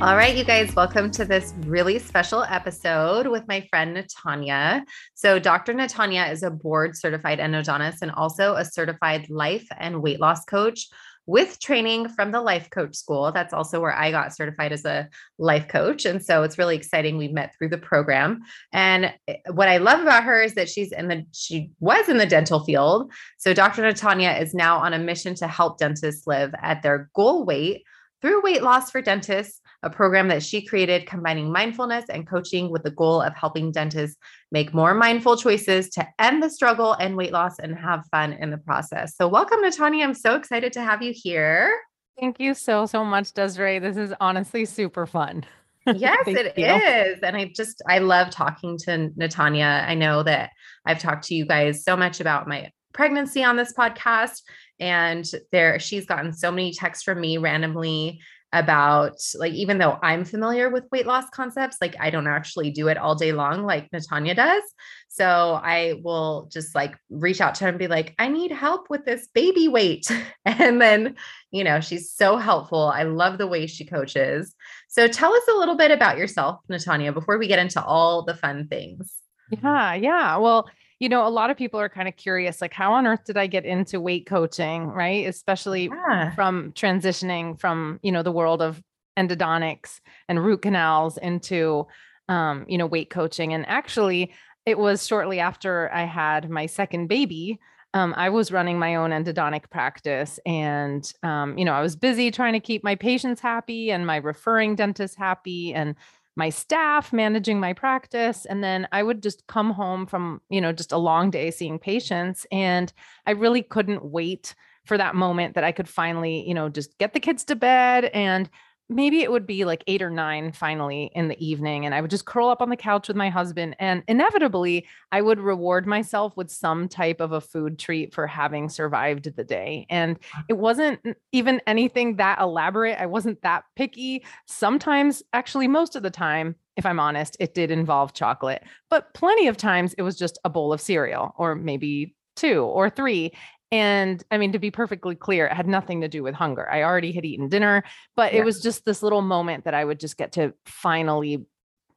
All right, you guys, welcome to this really special episode with my friend Natanya. So, Dr. Natanya is a board certified endodontist and also a certified life and weight loss coach with training from the life coach school. That's also where I got certified as a life coach. And so it's really exciting. We met through the program. And what I love about her is that she's in the, she was in the dental field. So Dr. Natanya is now on a mission to help dentists live at their goal weight through weight loss for dentists a program that she created combining mindfulness and coaching with the goal of helping dentists make more mindful choices to end the struggle and weight loss and have fun in the process. So, welcome, Natanya. I'm so excited to have you here. Thank you so, so much, Desiree. This is honestly super fun. Yes, it you. is. And I just, I love talking to Natanya. I know that I've talked to you guys so much about my pregnancy on this podcast and there she's gotten so many texts from me randomly about like even though I'm familiar with weight loss concepts, like I don't actually do it all day long like Natanya does. So I will just like reach out to her and be like, I need help with this baby weight. and then, you know, she's so helpful. I love the way she coaches. So tell us a little bit about yourself, Natanya, before we get into all the fun things. Yeah, yeah. Well, you know, a lot of people are kind of curious, like, how on earth did I get into weight coaching? Right. Especially yeah. from transitioning from, you know, the world of endodontics and root canals into, um, you know, weight coaching. And actually, it was shortly after I had my second baby. Um, I was running my own endodontic practice and, um, you know, I was busy trying to keep my patients happy and my referring dentist happy and my staff managing my practice and then i would just come home from you know just a long day seeing patients and i really couldn't wait for that moment that i could finally you know just get the kids to bed and maybe it would be like eight or nine finally in the evening. And I would just curl up on the couch with my husband. And inevitably, I would reward myself with some type of a food treat for having survived the day. And it wasn't even anything that elaborate. I wasn't that picky. Sometimes, actually, most of the time, if I'm honest, it did involve chocolate, but plenty of times it was just a bowl of cereal or maybe two or three. And I mean, to be perfectly clear, it had nothing to do with hunger. I already had eaten dinner, but yeah. it was just this little moment that I would just get to finally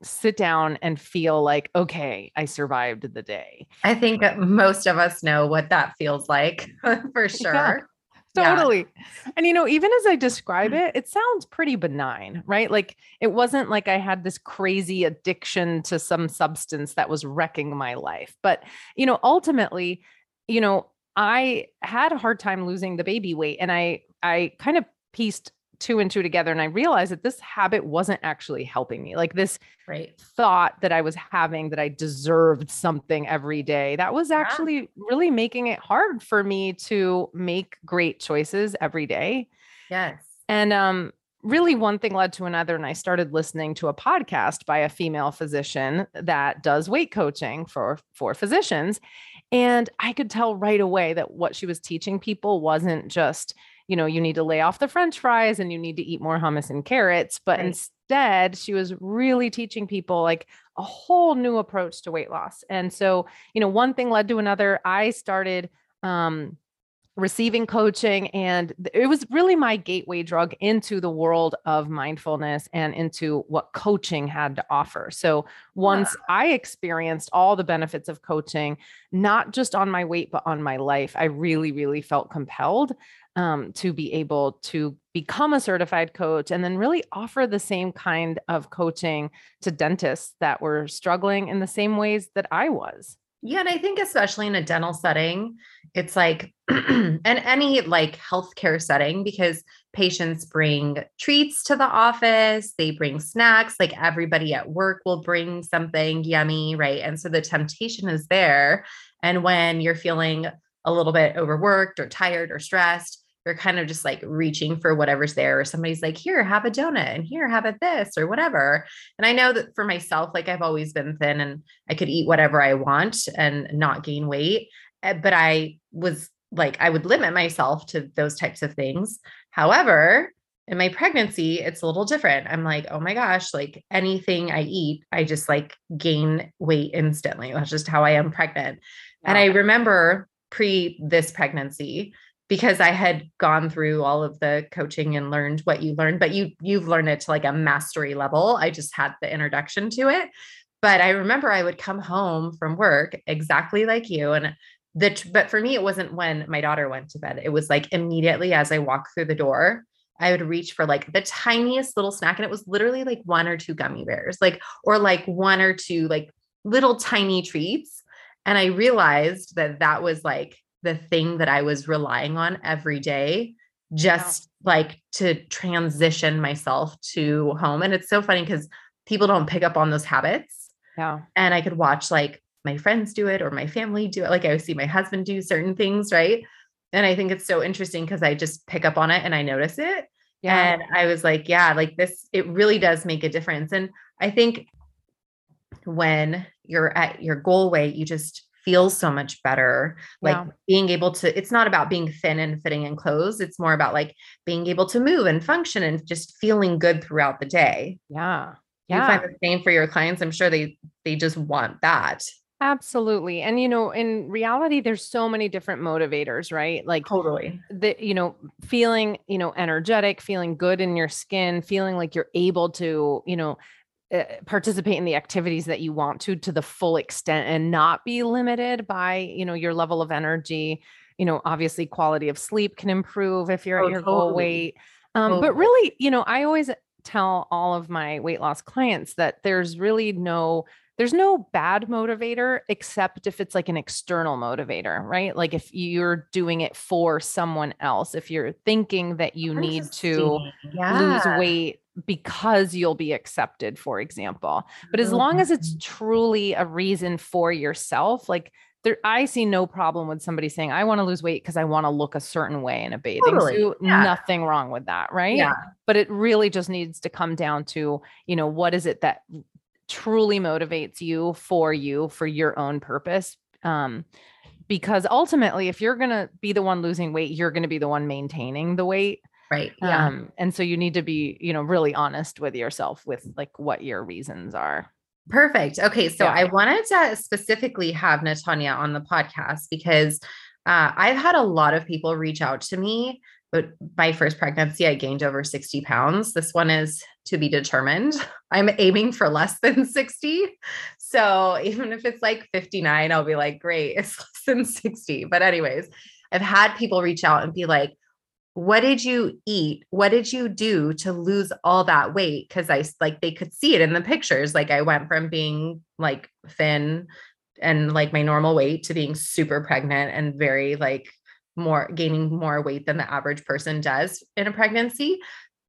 sit down and feel like, okay, I survived the day. I think most of us know what that feels like for sure. Yeah, totally. Yeah. And, you know, even as I describe mm. it, it sounds pretty benign, right? Like it wasn't like I had this crazy addiction to some substance that was wrecking my life. But, you know, ultimately, you know, I had a hard time losing the baby weight and I I kind of pieced two and two together and I realized that this habit wasn't actually helping me. Like this right. thought that I was having that I deserved something every day. That was actually yeah. really making it hard for me to make great choices every day. Yes. And um really one thing led to another and i started listening to a podcast by a female physician that does weight coaching for for physicians and I could tell right away that what she was teaching people wasn't just, you know, you need to lay off the french fries and you need to eat more hummus and carrots, but right. instead, she was really teaching people like a whole new approach to weight loss. And so, you know, one thing led to another. I started um receiving coaching and it was really my gateway drug into the world of mindfulness and into what coaching had to offer. So once i experienced all the benefits of coaching not just on my weight but on my life i really really felt compelled um, to be able to become a certified coach and then really offer the same kind of coaching to dentists that were struggling in the same ways that i was yeah, and I think especially in a dental setting, it's like and any like healthcare setting because patients bring treats to the office, they bring snacks, like everybody at work will bring something yummy, right? And so the temptation is there. And when you're feeling a little bit overworked or tired or stressed, you're kind of just like reaching for whatever's there or somebody's like here have a donut and here have a this or whatever. And i know that for myself like i've always been thin and i could eat whatever i want and not gain weight eh, but i was like i would limit myself to those types of things. However in my pregnancy it's a little different. I'm like oh my gosh like anything i eat i just like gain weight instantly. That's just how i am pregnant. Yeah. and i remember pre this pregnancy because I had gone through all of the coaching and learned what you learned, but you you've learned it to like a mastery level. I just had the introduction to it. But I remember I would come home from work exactly like you. And the but for me, it wasn't when my daughter went to bed. It was like immediately as I walked through the door, I would reach for like the tiniest little snack. And it was literally like one or two gummy bears, like, or like one or two like little tiny treats. And I realized that that was like the thing that I was relying on every day just wow. like to transition myself to home. And it's so funny because people don't pick up on those habits. Yeah. And I could watch like my friends do it or my family do it. Like I would see my husband do certain things, right? And I think it's so interesting because I just pick up on it and I notice it. Yeah. And I was like, yeah, like this, it really does make a difference. And I think when you're at your goal weight, you just feels so much better. Like yeah. being able to, it's not about being thin and fitting in clothes. It's more about like being able to move and function and just feeling good throughout the day. Yeah. Yeah. You find the same for your clients. I'm sure they they just want that. Absolutely. And you know, in reality, there's so many different motivators, right? Like totally the, you know, feeling, you know, energetic, feeling good in your skin, feeling like you're able to, you know, participate in the activities that you want to to the full extent and not be limited by you know your level of energy you know obviously quality of sleep can improve if you're oh, at your totally. goal weight um, totally. but really you know i always tell all of my weight loss clients that there's really no there's no bad motivator except if it's like an external motivator, right? Like if you're doing it for someone else, if you're thinking that you need to yeah. lose weight because you'll be accepted, for example. But as long as it's mm-hmm. truly a reason for yourself, like there, I see no problem with somebody saying, I want to lose weight because I want to look a certain way in a bathing totally. suit. Yeah. Nothing wrong with that. Right. Yeah. But it really just needs to come down to, you know, what is it that truly motivates you for you for your own purpose um, because ultimately if you're going to be the one losing weight you're going to be the one maintaining the weight right yeah um, and so you need to be you know really honest with yourself with like what your reasons are perfect okay so yeah. i wanted to specifically have natanya on the podcast because uh, i've had a lot of people reach out to me but my first pregnancy, I gained over 60 pounds. This one is to be determined. I'm aiming for less than 60. So even if it's like 59, I'll be like, great, it's less than 60. But, anyways, I've had people reach out and be like, what did you eat? What did you do to lose all that weight? Cause I like they could see it in the pictures. Like I went from being like thin and like my normal weight to being super pregnant and very like more gaining more weight than the average person does in a pregnancy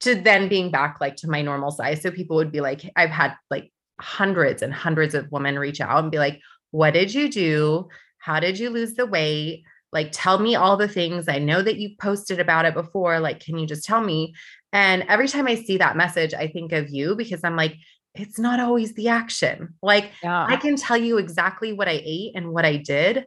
to then being back like to my normal size. So people would be like, I've had like hundreds and hundreds of women reach out and be like, what did you do? How did you lose the weight? Like, tell me all the things. I know that you posted about it before. Like, can you just tell me? And every time I see that message, I think of you because I'm like, it's not always the action. Like, yeah. I can tell you exactly what I ate and what I did,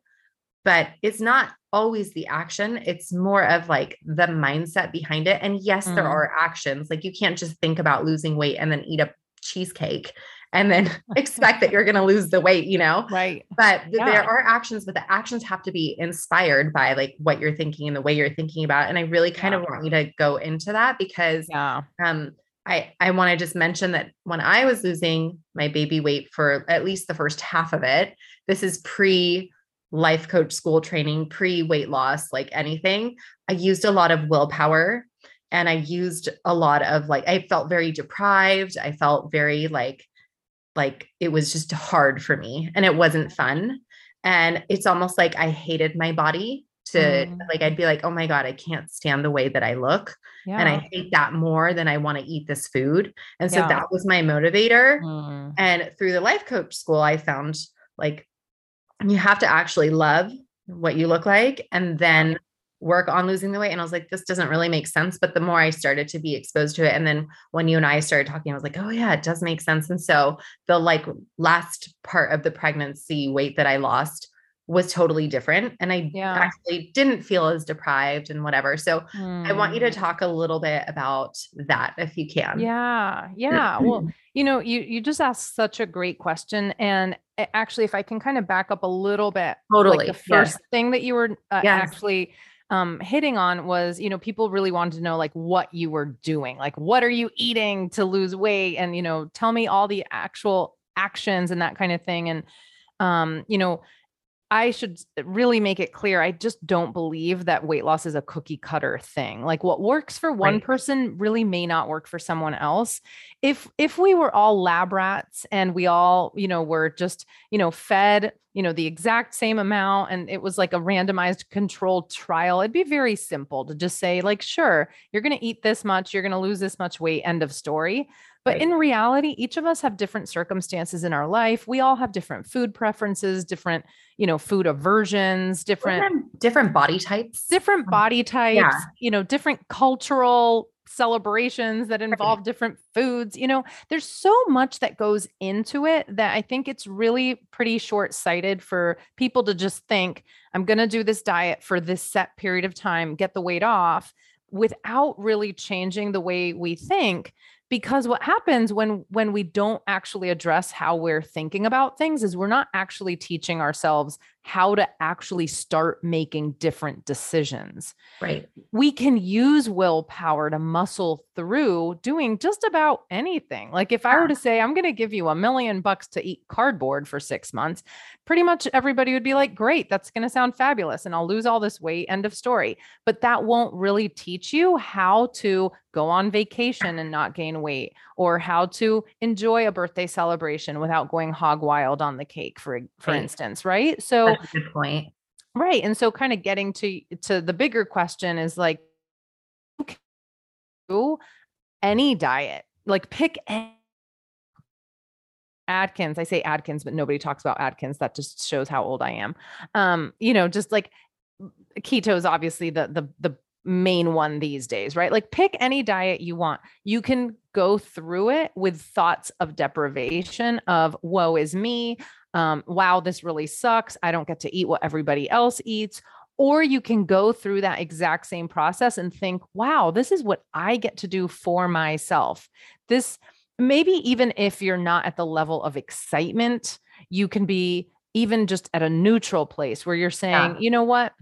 but it's not always the action. It's more of like the mindset behind it. And yes, mm. there are actions. Like you can't just think about losing weight and then eat a cheesecake and then expect that you're going to lose the weight, you know? Right. But yeah. there are actions, but the actions have to be inspired by like what you're thinking and the way you're thinking about. It. And I really kind yeah. of want you to go into that because yeah. um I, I want to just mention that when I was losing my baby weight for at least the first half of it, this is pre life coach school training, pre weight loss, like anything, I used a lot of willpower and I used a lot of like, I felt very deprived. I felt very like, like it was just hard for me and it wasn't fun. And it's almost like I hated my body to mm. like, I'd be like, oh my God, I can't stand the way that I look. Yeah. And I hate that more than I want to eat this food. And so yeah. that was my motivator. Mm. And through the life coach school, I found like you have to actually love what you look like and then work on losing the weight. And I was like, this doesn't really make sense. But the more I started to be exposed to it, and then when you and I started talking, I was like, oh yeah, it does make sense. And so the like last part of the pregnancy weight that I lost was totally different. And I yeah. actually didn't feel as deprived and whatever. So mm. I want you to hmm. talk a little bit about that if you can. Yeah. Yeah. well, you know, you you just asked such a great question. And actually, if I can kind of back up a little bit, totally. Like the first yes. thing that you were uh, yes. actually um, hitting on was, you know, people really wanted to know like what you were doing, like what are you eating to lose weight, and you know, tell me all the actual actions and that kind of thing. And um, you know, I should really make it clear. I just don't believe that weight loss is a cookie cutter thing. Like what works for one right. person really may not work for someone else. If if we were all lab rats and we all, you know, were just, you know, fed, you know, the exact same amount and it was like a randomized controlled trial, it'd be very simple to just say like, sure, you're going to eat this much, you're going to lose this much weight, end of story. But right. in reality, each of us have different circumstances in our life. We all have different food preferences, different, you know, food aversions, different different, body types. Different um, body types, yeah. you know, different cultural celebrations that involve different foods. You know, there's so much that goes into it that I think it's really pretty short-sighted for people to just think, I'm going to do this diet for this set period of time, get the weight off without really changing the way we think because what happens when when we don't actually address how we're thinking about things is we're not actually teaching ourselves how to actually start making different decisions. Right. We can use willpower to muscle through doing just about anything. Like if I were to say, I'm going to give you a million bucks to eat cardboard for six months, pretty much everybody would be like, great, that's going to sound fabulous. And I'll lose all this weight. End of story. But that won't really teach you how to go on vacation and not gain weight or how to enjoy a birthday celebration without going hog wild on the cake, for, for right. instance. Right. So, good point. Right. And so kind of getting to to the bigger question is like any diet. Like pick any Atkins. I say Atkins, but nobody talks about Atkins. That just shows how old I am. Um, you know, just like keto is obviously the the the main one these days, right? Like pick any diet you want. You can go through it with thoughts of deprivation of woe is me um, wow, this really sucks. I don't get to eat what everybody else eats. Or you can go through that exact same process and think, wow, this is what I get to do for myself. This, maybe even if you're not at the level of excitement, you can be even just at a neutral place where you're saying, yeah. you know what?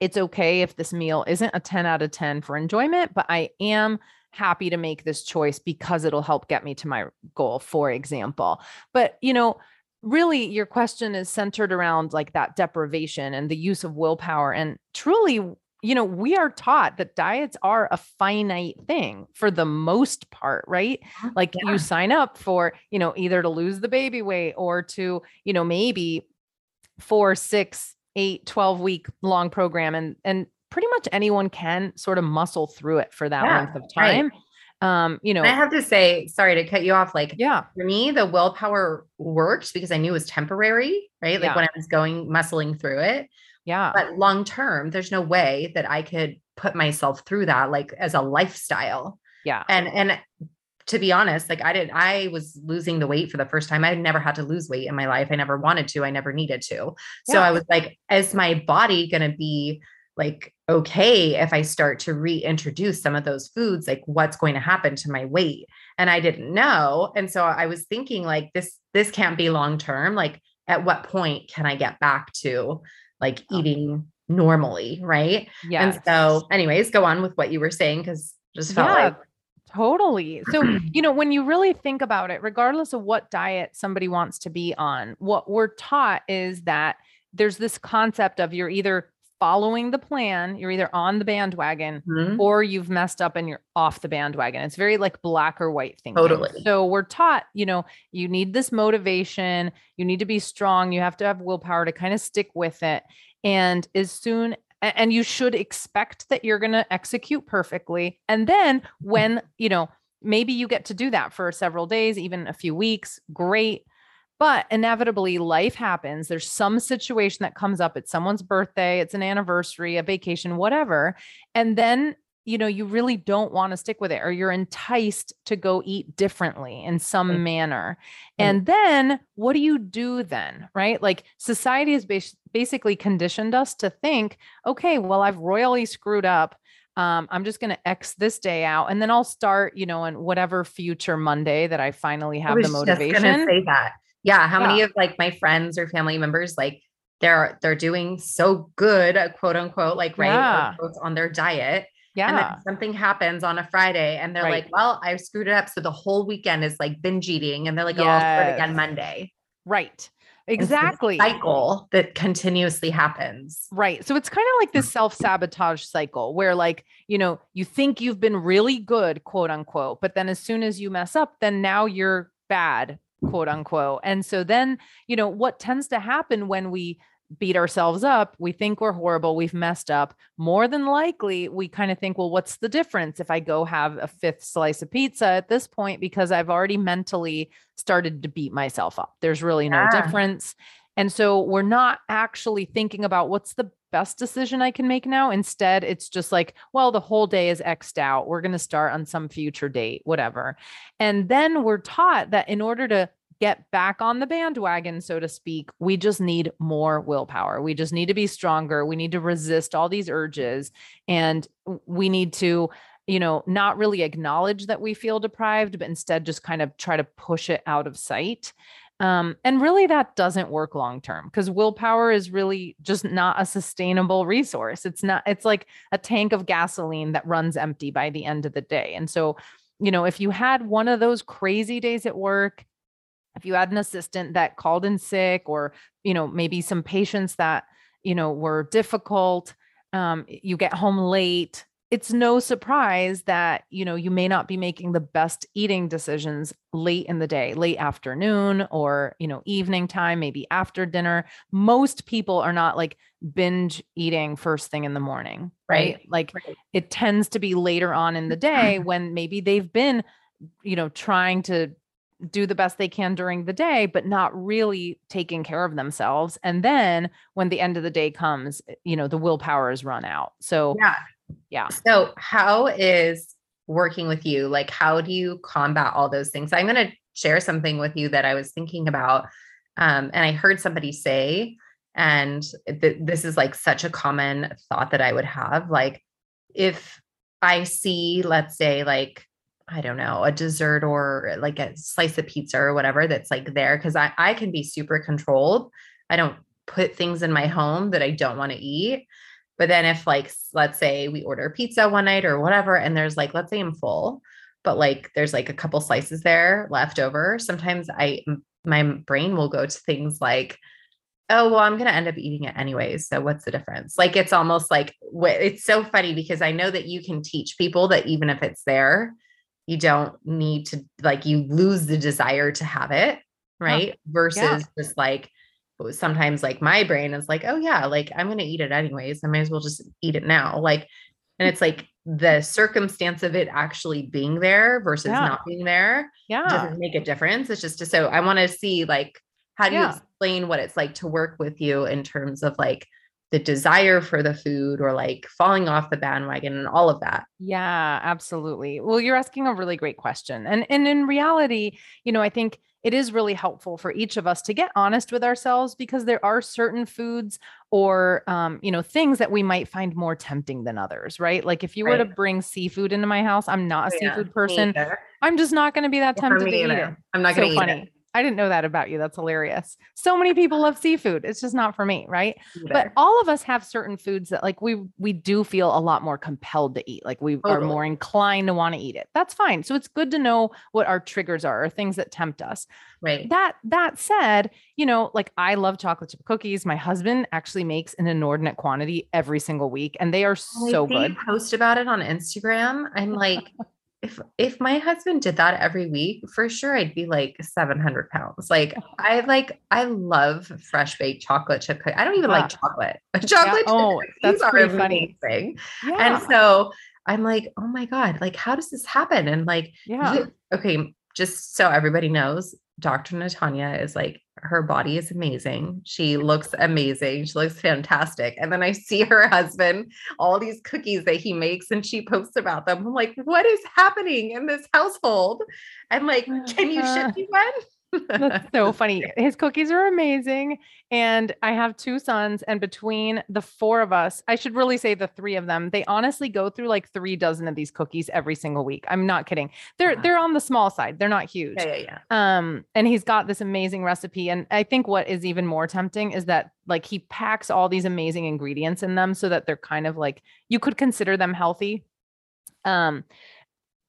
It's okay if this meal isn't a 10 out of 10 for enjoyment, but I am happy to make this choice because it'll help get me to my goal, for example. But, you know, really your question is centered around like that deprivation and the use of willpower and truly you know we are taught that diets are a finite thing for the most part right uh-huh, like yeah. you sign up for you know either to lose the baby weight or to you know maybe four six eight 12 week long program and and pretty much anyone can sort of muscle through it for that yeah, length of time. Right um you know i have to say sorry to cut you off like yeah. for me the willpower worked because i knew it was temporary right? Like yeah. when i was going muscling through it. Yeah. But long term there's no way that i could put myself through that like as a lifestyle. Yeah. And and to be honest like i did i was losing the weight for the first time. I never had to lose weight in my life. I never wanted to i never needed to. So i was like is my body going to be like okay if i start to reintroduce some of those foods? Like what's going to happen to my weight? And i didn't know. And so i was thinking like this this can't be long term. Like at what point can i get back to like eating normally? Right? Yeah and so anyways go on with what you were saying because just felt yeah. like Totally. So, you know, when you really think about it, regardless of what diet somebody wants to be on, what we're taught is that there's this concept of you're either following the plan, you're either on the bandwagon mm-hmm. or you've messed up and you're off the bandwagon. It's very like black or white thinking. Totally. So we're taught, you know, you need this motivation, you need to be strong, you have to have willpower to kind of stick with it. And as soon and you should expect that you're going to execute perfectly. And then when, mm-hmm. you know, maybe you get to do that for several days, even a few weeks, great But inevitably, life happens. There's some situation that comes up. It's someone's birthday, it's an anniversary, a vacation, whatever. And then you know you really don't want to stick with it or you're enticed to go eat differently in some manner. And then what do you do then right? Like society has bas- basically conditioned us to think okay well i've royally screwed up um, i'm just going to x this day out and then i'll start you know on whatever future monday that i finally have I the motivation. say that. Yeah how yeah. many of like my friends or family members like they're they're doing so good quote unquote like right yeah. on their diet yeah. And then something happens on a Friday and they're right. like, well, I screwed it up. So the whole weekend is like binge eating. And they're like, yes. oh, I'll start again Monday. Right. Exactly. cycle that continuously happens. Right. So it's kind of like this mm. self sabotage cycle where, like, you know, you think you've been really good, quote unquote, but then as soon as you mess up, then now you're bad, quote unquote. And so then, you know, what tends to happen when we beat ourselves up, we think we're horrible, we've messed up. More than likely, we kind of think, well, what's the difference if I go have a fifth slice of pizza at this point? Because I've already mentally started to beat myself up. There's really no yeah. difference. And so we're not actually thinking about what's the best decision I can make now. Instead, it's just like, well, the whole day is X'd out. We're going to start on some future date, whatever. And then we're taught that in order to get back on the bandwagon, so to speak, we just need more willpower. We just need to be stronger. We need to resist all these urges. And we need to, you know, not really acknowledge that we feel deprived, but instead just kind of try to push it out of sight. Um, and really, that doesn't work long term because willpower is really just not a sustainable resource. It's not, it's like a tank of gasoline that runs empty by the end of the day. And so, you know, if you had one of those crazy days at work, if you had an assistant that called in sick or you know maybe some patients that you know were difficult um, you get home late it's no surprise that you know you may not be making the best eating decisions late in the day late afternoon or you know evening time maybe after dinner most people are not like binge eating first thing in the morning right, right? like right. it tends to be later on in the day when maybe they've been you know trying to do the best they can during the day, but not really taking care of themselves. And then when the end of the day comes, eh, you know, the willpower is run out. So, yeah. Yeah. So, how is working with you? Like, how do you combat all those things? I'm going to share something with you that I was thinking about. Um, and I heard somebody say, and th- this is like such a common thought that I would have. Like, if I see, let's say, like I don't know, a dessert or uh, like a slice of pizza or whatever that's like there. Cause I, I can be super controlled. I don't put things in my home that I don't want to eat. But then if like, let's say we order pizza one night or whatever, and there's like, let's say I'm full, but like there's like a couple slices there left over. Sometimes I, my brain will go to things like, oh well i'm going to end up eating it anyways so what's the difference like it's almost like it's so funny because i know that you can teach people that even if it's there you don't need to like you lose the desire to have it right versus yeah. just like oh, sometimes like my brain is like oh yeah like i'm going to eat it anyways i might as well just eat it now like and it's like the circumstance of it actually being there versus yeah. not being there yeah doesn't make a difference it's just so i want to see like how do you explain what it's like to work with you in terms of like the desire for the food or like falling off the bandwagon and all of that. Yeah, absolutely. Well, you're asking a really great question. And and in reality, you know, I think it is really helpful for each of us to get honest with ourselves because there are certain foods or um, you know things that we might find more tempting than others right like if you right. were to bring seafood into my house i'm not a oh, yeah, seafood person i'm just not going to be that tempted to eat it i'm not going to eat funny. It. I didn't know that about you. That's hilarious. So many people love seafood. It's just not for me, right? But all of us have certain foods that like we we do feel a lot more compelled to eat. Like we totally. are more inclined to want to eat it. That's fine. So it's good to know what our triggers are or things that tempt us. Right. That that said, you know, like I love chocolate chip cookies. My husband actually makes an inordinate quantity every single week and they are so good. Post about it on Instagram. I'm like if if my husband did that every week, for sure I'd be like 700 pounds. Like oh. I like I love fresh baked chocolate chip cookies. I don't even yeah. like chocolate. chocolate yeah. oh, that's pretty funny. Thing. Yeah. And so I'm like, oh my God, like how does this happen? And like, yeah, okay, just so everybody knows, Dr. Natanya is like her body is amazing. She looks amazing. She looks fantastic. And then I see her husband, all these cookies that he makes, and she posts about them. I'm like, what is happening in this household? I'm like, can you ship me one? That's so funny. His cookies are amazing. And I have two sons, and between the four of us, I should really say the three of them, they honestly go through like three dozen of these cookies every single week. I'm not kidding. They're they're on the small side. They're not huge. Yeah, yeah, yeah. Um, and he's got this amazing recipe. And I think what is even more tempting is that like he packs all these amazing ingredients in them so that they're kind of like you could consider them healthy. Um,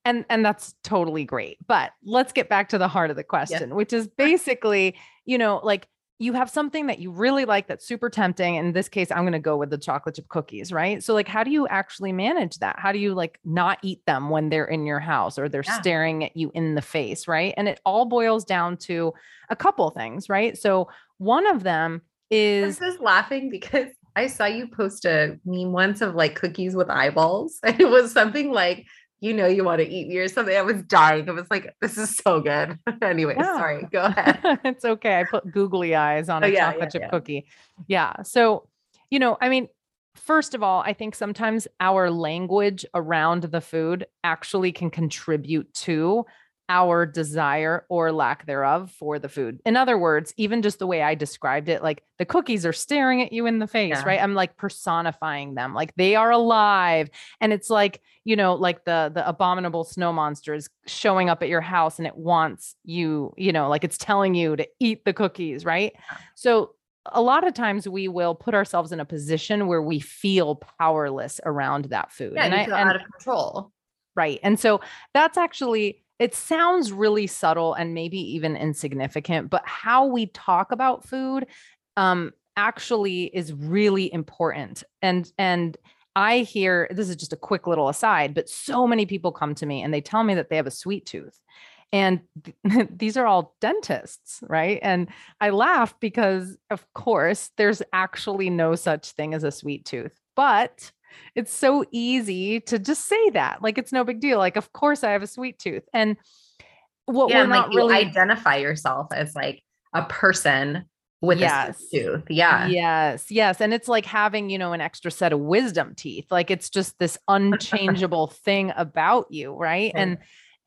and and that's totally great but let's get back to the heart of the question yeah. which is basically you know like you have something that you really like that's super tempting in this case i'm going to go with the chocolate chip cookies right so like how do you actually manage that how do you like not eat them when they're in your house or they're yeah. staring at you in the face right and it all boils down to a couple things right so one of them is I'm just laughing because I saw you post a meme once of like cookies with eyeballs. And it was something like you know you want to eat me or something. I was dying. I was like, this is so good. anyway, yeah. sorry. Go ahead. it's okay. I put googly eyes on oh, a yeah, chocolate yeah, chip cookie. Yeah. So, you know, I mean, first of all, I think sometimes our language around the food actually can contribute to our desire or lack thereof for the food. In other words, even just the way I described it, like the cookies are staring at you in the face, yeah. right? I'm like personifying them, like they are alive. And it's like, you know, like the the abominable snow monster is showing up at your house and it wants you, you know, like it's telling you to eat the cookies, right? So a lot of times we will put ourselves in a position where we feel powerless around that food. Yeah, and I, and, out of control. Right. And so that's actually it sounds really subtle and maybe even insignificant, but how we talk about food um, actually is really important. And and I hear this is just a quick little aside, but so many people come to me and they tell me that they have a sweet tooth. And th- these are all dentists, right? And I laugh because, of course, there's actually no such thing as a sweet tooth. But it's so easy to just say that. Like it's no big deal. Like, of course I have a sweet tooth. And what yeah, we're not like really identify yourself as like a person with yes. a tooth. Yeah. Yes. Yes. And it's like having, you know, an extra set of wisdom teeth. Like it's just this unchangeable thing about you. Right. And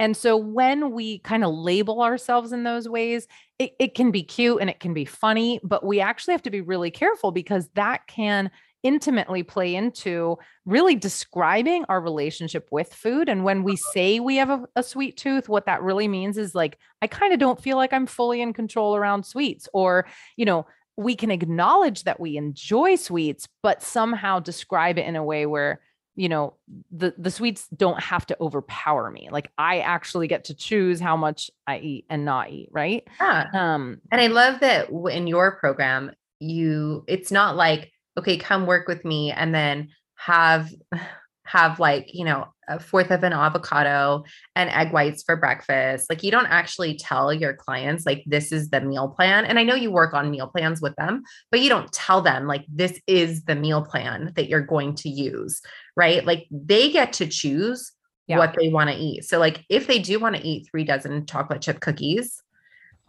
and so when we kind of label ourselves in those ways, it, it can be cute and it can be funny, but we actually have to be really careful because that can intimately play into really describing our relationship with food. And when we say we have a, a sweet tooth, what that really means is like, I kind of don't feel like I'm fully in control around sweets. Or, you know, we can acknowledge that we enjoy sweets, but somehow describe it in a way where, you know the the sweets don't have to overpower me like i actually get to choose how much i eat and not eat right yeah. um and i love that in your program you it's not like okay, come work with me and then have have like, you know, a fourth of an avocado and egg whites for breakfast. Like you don't actually tell your clients like this is the meal plan. And I know you work on meal plans with them, but you don't tell them like this is the meal plan that you're going to use, right? Like they get to choose yeah. what they want to eat. So like if they do want to eat 3 dozen chocolate chip cookies,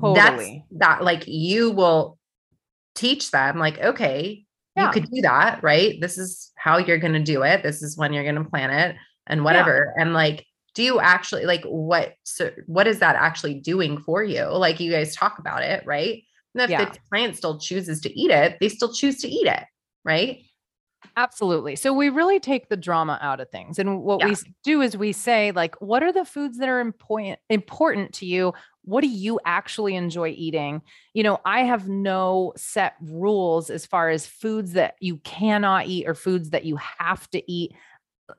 totally. that's that like you will teach them like okay yeah. you could do that, right? This is how you're going to do it. This is when you're going to plan it and whatever. Yeah. And like, do you actually like what, so what is that actually doing for you? Like you guys talk about it, right? And if yeah. the client still chooses to eat it, they still choose to eat it, right? Absolutely. So we really take the drama out of things. And what yeah. we do is we say like what are the foods that are important important to you? What do you actually enjoy eating? You know, I have no set rules as far as foods that you cannot eat or foods that you have to eat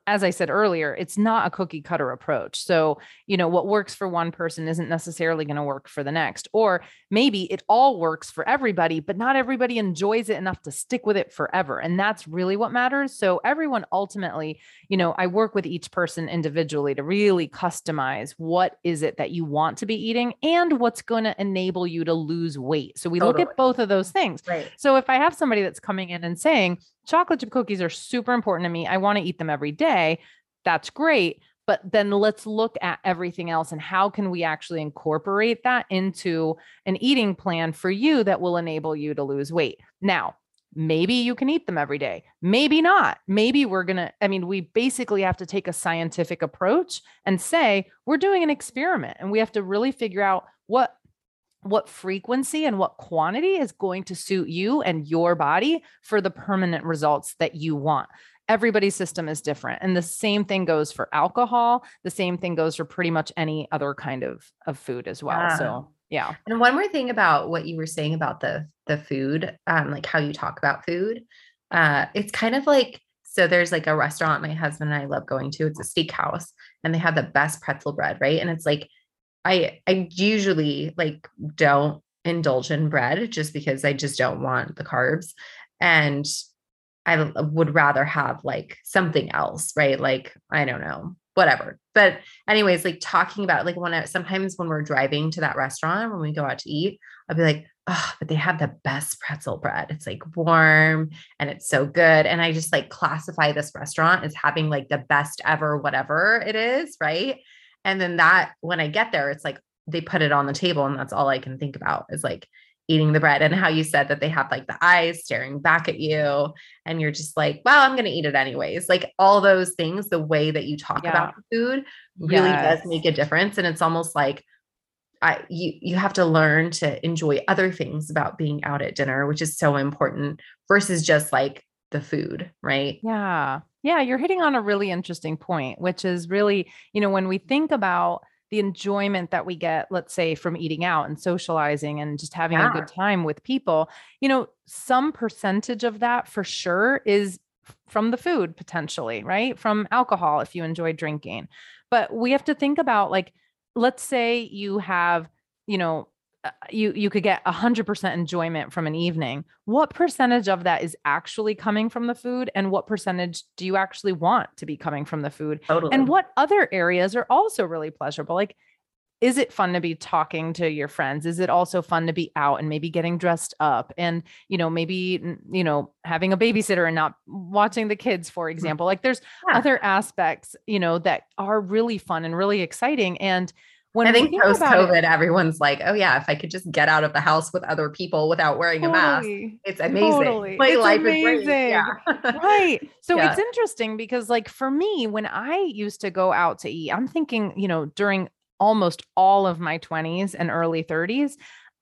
as I said earlier, it's not a cookie cutter approach. So, you know, what works for one person isn't necessarily going to work for the next. Or maybe it all works for everybody, but not everybody enjoys it enough to stick with it forever. And that's really what matters. So, everyone ultimately, you know, I work with each person individually to really customize what is it that you want to be eating and what's going to enable you to lose weight. So, we totally. look at both of those things. Right. So, if I have somebody that's coming in and saying, chocolate chip cookies are super important to me. I want to eat them every day. That's great. but then let's look at everything else and how can we actually incorporate that into an eating plan for you that will enable you to lose weight. Now, maybe you can eat them every day. Maybe not. Maybe we're going to, I mean, we basically have to take a scientific approach and say, we're doing an experiment and we have to really figure out what what frequency and what quantity is going to suit you and your body for the permanent results that you want. Everybody's system is different and the same thing goes for alcohol. The same thing goes for pretty much any other kind of of food as well yeah. so yeah. And one more thing about what you were saying about the the food um like how you talk about food uh it's kind of like so there's like a restaurant my husband and I love going to it's a steakhouse and they have the best pretzel bread right? And it's like I I usually like don't indulge in bread just because I just don't want the carbs and I uh, would rather have like something else, right? Like, I don't know, whatever. But, anyways, like talking about like when I, sometimes when we're driving to that restaurant, when we go out to eat, I'll be like, oh, but they have the best pretzel bread. It's like warm and it's so good. And I just like classify this restaurant as having like the best ever, whatever it is, right? And then that when I get there, it's like they put it on the table and that's all I can think about is like eating the bread and how you said that they have like the eyes staring back at you and you're just like well i'm going to eat it anyways like all those things the way that you talk yeah. about food really yes. does make a difference and it's almost like I, you you have to learn to enjoy other things about being out at dinner which is so important versus just like the food right yeah yeah you're hitting on a really interesting point which is really you know when we think about the enjoyment that we get, let's say, from eating out and socializing and just having yeah. a good time with people, you know, some percentage of that for sure is from the food potentially, right? From alcohol if you enjoy drinking. But we have to think about like, let's say you have, you know, you you could get 100% enjoyment from an evening what percentage of that is actually coming from the food and what percentage do you actually want to be coming from the food totally. and what other areas are also really pleasurable like is it fun to be talking to your friends is it also fun to be out and maybe getting dressed up and you know maybe you know having a babysitter and not watching the kids for mm. example like there's yeah. other aspects you know that are really fun and really exciting and when I think post COVID, everyone's like, oh yeah, if I could just get out of the house with other people without wearing totally. a mask, it's amazing. Totally. My it's life amazing. Yeah. right. So yeah. it's interesting because like for me, when I used to go out to eat, I'm thinking, you know, during almost all of my 20s and early 30s,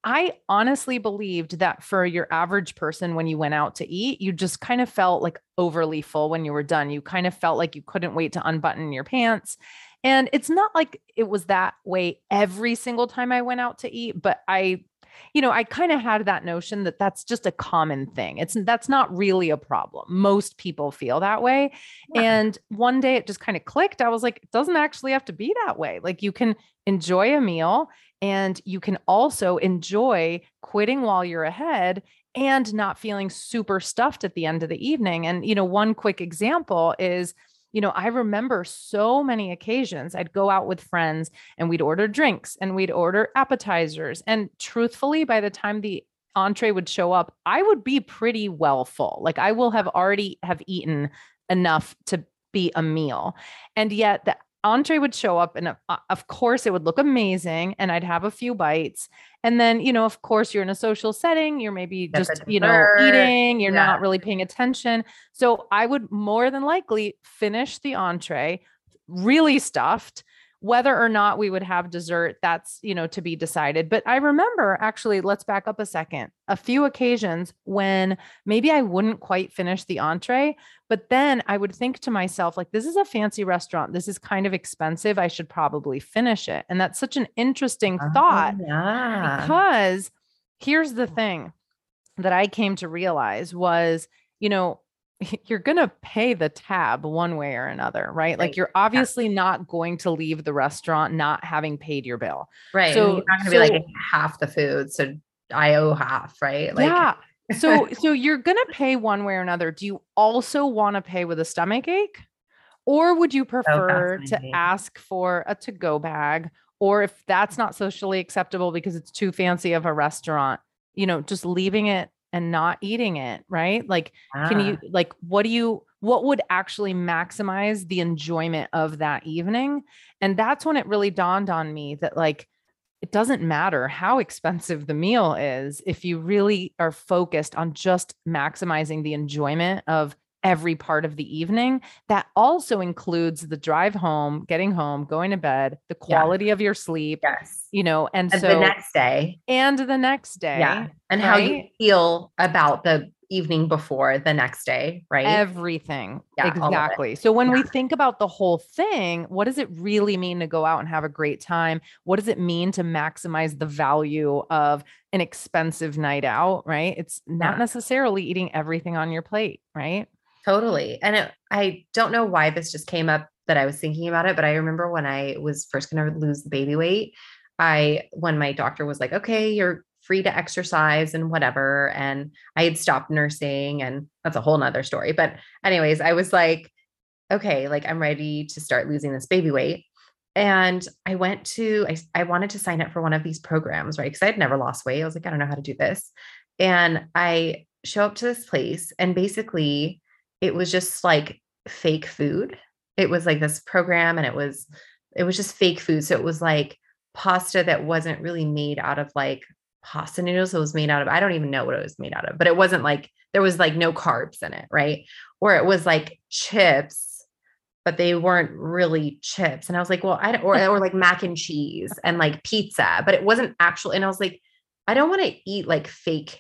I honestly believed that for your average person, when you went out to eat, you just kind of felt like overly full when you were done. You kind of felt like you couldn't wait to unbutton your pants. And it's not like it was that way every single time I went out to eat, but I you know, I kind of had that notion that that's just a common thing. It's that's not really a problem. Most people feel that way. Yeah. And one day it just kind of clicked. I was like, it doesn't actually have to be that way. Like you can enjoy a meal and you can also enjoy quitting while you're ahead and not feeling super stuffed at the end of the evening. And you know, one quick example is you know, I remember so many occasions I'd go out with friends and we'd order drinks and we'd order appetizers. And truthfully, by the time the entree would show up, I would be pretty well full. Like I will have already have eaten enough to be a meal. And yet the entree would show up and uh, of course it would look amazing and I'd have a few bites. And then, you know, of course you're in a social setting, you're maybe just, you know, eating, you're yeah. not really paying attention. So I would more than likely finish the entree really stuffed whether or not we would have dessert that's you know to be decided. But i remember actually let's back up a second a few occasions when maybe i wouldn't quite finish the entree but then i would think to myself like this is a fancy restaurant. This is kind of expensive. I should probably finish it. And that's such an interesting oh, thought yeah. because here's the thing that i came to realize was you know you're going to pay the tab one way or another, right? right. Like you're obviously yeah. not going to leave the restaurant not having paid your bill. Right. So you're not going to so, be like half the food. So I owe half, right? Like Yeah. So so you're going to pay one way or another. Do you also want to pay with a stomach ache? Or would you oh, prefer to ask for a to go bag or if that's not socially acceptable because it's too fancy of a restaurant, you know, just leaving it and not eating it, right? Like, ah. can you, like, what do you, what would actually maximize the enjoyment of that evening? And that's when it really dawned on me that, like, it doesn't matter how expensive the meal is if you really are focused on just maximizing the enjoyment of every part of the evening. That also includes the drive home, getting home, going to bed, the quality yeah. of your sleep. Yes. You know, and, and so the next day. And the next day. Yeah. And right? how you feel about the evening before the next day, right? Everything. Yeah, exactly. So when yeah. we think about the whole thing, what does it really mean to go out and have a great time? What does it mean to maximize the value of an expensive night out, right? It's not yeah. necessarily eating everything on your plate, right? Totally. And it, I don't know why this just came up that I was thinking about it, but I remember when I was first going to lose the baby weight, I, when my doctor was like, okay, you're free to exercise and whatever. And I had stopped nursing and that's a whole nother story. But anyways, I was like, okay, like I'm ready to start losing this baby weight. And I went to, I, I wanted to sign up for one of these programs, right? Because I had never lost weight. I was like, I don't know how to do this. And I show up to this place and basically it was just like fake food. It was like this program and it was it was just fake food. So it was like pasta that wasn't really made out of like pasta noodles. It was made out of I don't even know what it was made out of, but it wasn't like there was like no carbs in it, right? Or it was like chips, but they weren't really chips. And I was like, well, I don't or, or like mac and cheese and like pizza, but it wasn't actual. And I was like, I don't want to eat like fake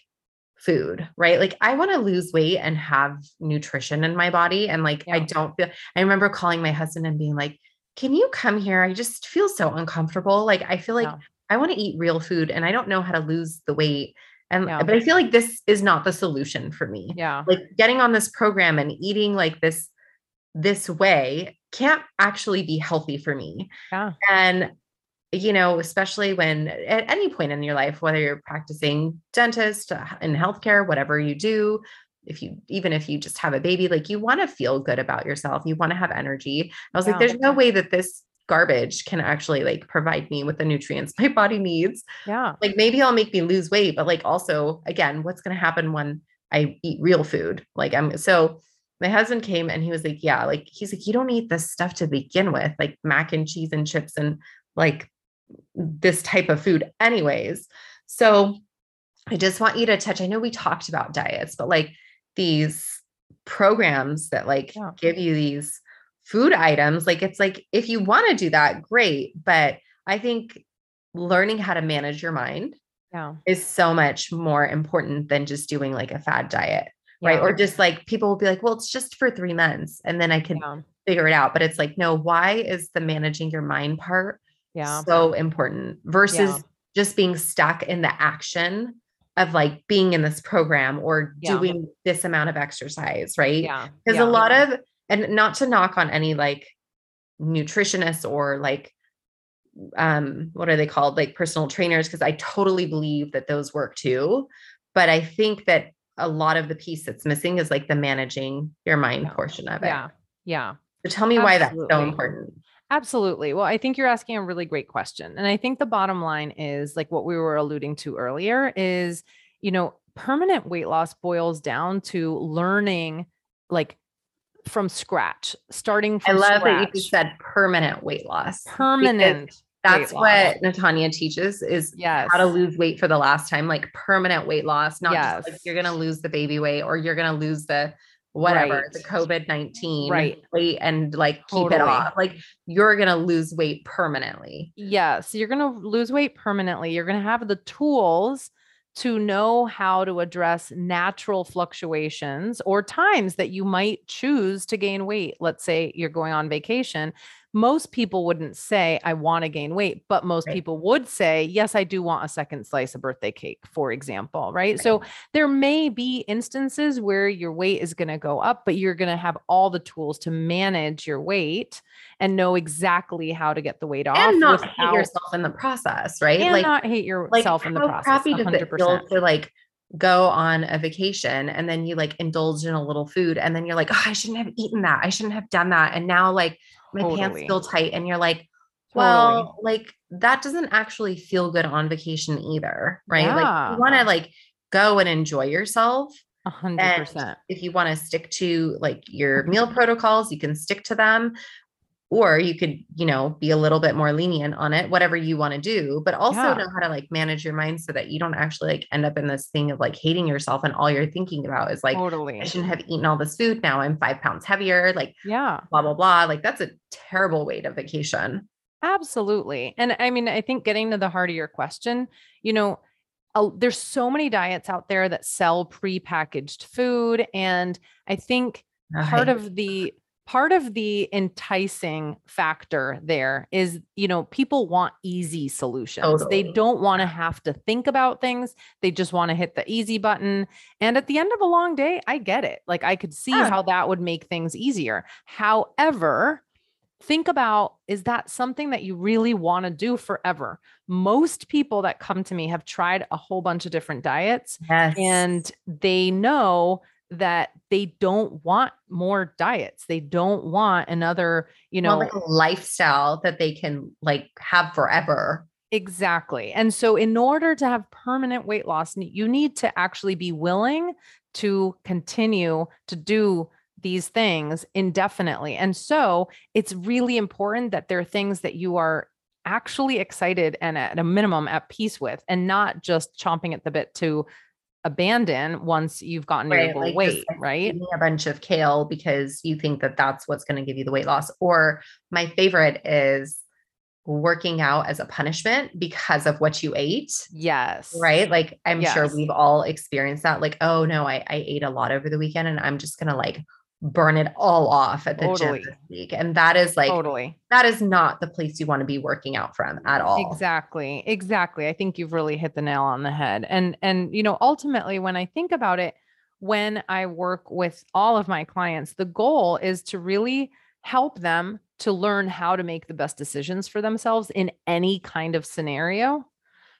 food, right? Like I want to lose weight and have nutrition in my body. And like yeah. I don't feel I remember calling my husband and being like, Can you come here? I just feel so uncomfortable. Like I feel like yeah. I want to eat real food and I don't know how to lose the weight. And yeah. but I feel like this is not the solution for me. Yeah. Like getting on this program and eating like this this way can't actually be healthy for me. Yeah. And you know, especially when at any point in your life, whether you're practicing dentist uh, in healthcare, whatever you do, if you even if you just have a baby, like you want to feel good about yourself, you want to have energy. I was yeah. like, there's no way that this garbage can actually like provide me with the nutrients my body needs. Yeah. Like maybe I'll make me lose weight, but like also again, what's going to happen when I eat real food? Like I'm so my husband came and he was like, yeah, like he's like, you don't eat this stuff to begin with, like mac and cheese and chips and like this type of food anyways. So I just want you to touch. I know we talked about diets, but like these programs that like yeah. give you these food items, like it's like if you want to do that, great. But I think learning how to manage your mind yeah. is so much more important than just doing like a fad diet. Yeah. Right. Or just like people will be like, well, it's just for three months and then I can figure it out. But it's like, no, why is the managing your mind part yeah. so important versus yeah. just being stuck in the action of like being in this program or yeah. doing this amount of exercise right? Yeah. Because yeah. a lot of and not to knock on any like nutritionists or like um what are they called? Like personal trainers because i totally believe that those work too. But i think that a lot of the piece that's missing is like the managing your mind portion of it. Yeah. Yeah. So tell me Absolutely. why that's so important Absolutely. Well, I think you're asking a really great question. And I think the bottom line is like what we were alluding to earlier is, you know, permanent weight loss boils down to learning like from scratch, starting from I love scratch. that you just said permanent weight loss. Permanent. That's what Natanya teaches is yes. how to lose weight for the last time, like permanent weight loss, not yes. just like you're going to lose the baby weight or you're going to lose the whatever right. the COVID 19 right. weight and like keep totally. it off. Like you're going to lose weight permanently. Yes. You're going to lose weight permanently. You're going to have the tools to know how to address natural fluctuations or times that you might choose to gain weight. Let's say you're going on vacation most people wouldn't say, I want to gain weight, but most right. people would say, Yes, I do want a second slice of birthday cake, for example. Right? right. So there may be instances where your weight is going to go up, but you're going to have all the tools to manage your weight and know exactly how to get the weight off. And not without, hate yourself in the process, right? And like, not hate yourself like, in the process. Crappy 100%. to like go on a vacation and then you like indulge in a little food and then you're like, oh, I shouldn't have eaten that. I shouldn't have done that. And now like my totally. pants feel tight and you're like well totally. like that doesn't actually feel good on vacation either right yeah. like you want to like go and enjoy yourself. Hundred percent. If you want to stick to like your mm-hmm. meal protocols, you can stick to them or you could you know be a little bit more lenient on it whatever you want to do but also yeah. know how to like manage your mind so that you don't actually like end up in this thing of like hating yourself and all you're thinking about is like totally. i shouldn't have eaten all this food now i'm five pounds heavier like yeah blah blah blah like that's a terrible way to vacation absolutely and i mean i think getting to the heart of your question you know there's so many diets out there that sell pre-packaged food and i think part of the part of the enticing factor there is you know people want easy solutions. Totally. they don't want to have to think about things. They just want to hit the easy button. And at the end of a long day i get it. Like i could see yeah. how that would make things easier. However think about is that something that you really want to do forever? Most people that come to me have tried a whole bunch of different diets yes. and they know that they don't want more diets. They don't want another, you know, like a lifestyle that they can like have forever. Exactly. And so in order to have permanent weight loss, you need to actually be willing to continue to do these things indefinitely. And so it's really important that there are things that you are actually excited and at a minimum at peace with and not just chomping at the bit to abandon once you've gotten right, your like weight, right? a bunch of kale because you think that that's what's going to give you the weight loss. Or my favorite is working out as a punishment because of what you ate. Yes. Right. Like I'm yes. sure we've all experienced that. Like, oh no, I, I ate a lot over the weekend and I'm just going to like burn it all off at the totally. gym this week. And that is like totally that is not the place you want to be working out from at all. Exactly. Exactly. I think you've really hit the nail on the head. And and you know, ultimately when I think about it, when I work with all of my clients, the goal is to really help them to learn how to make the best decisions for themselves in any kind of scenario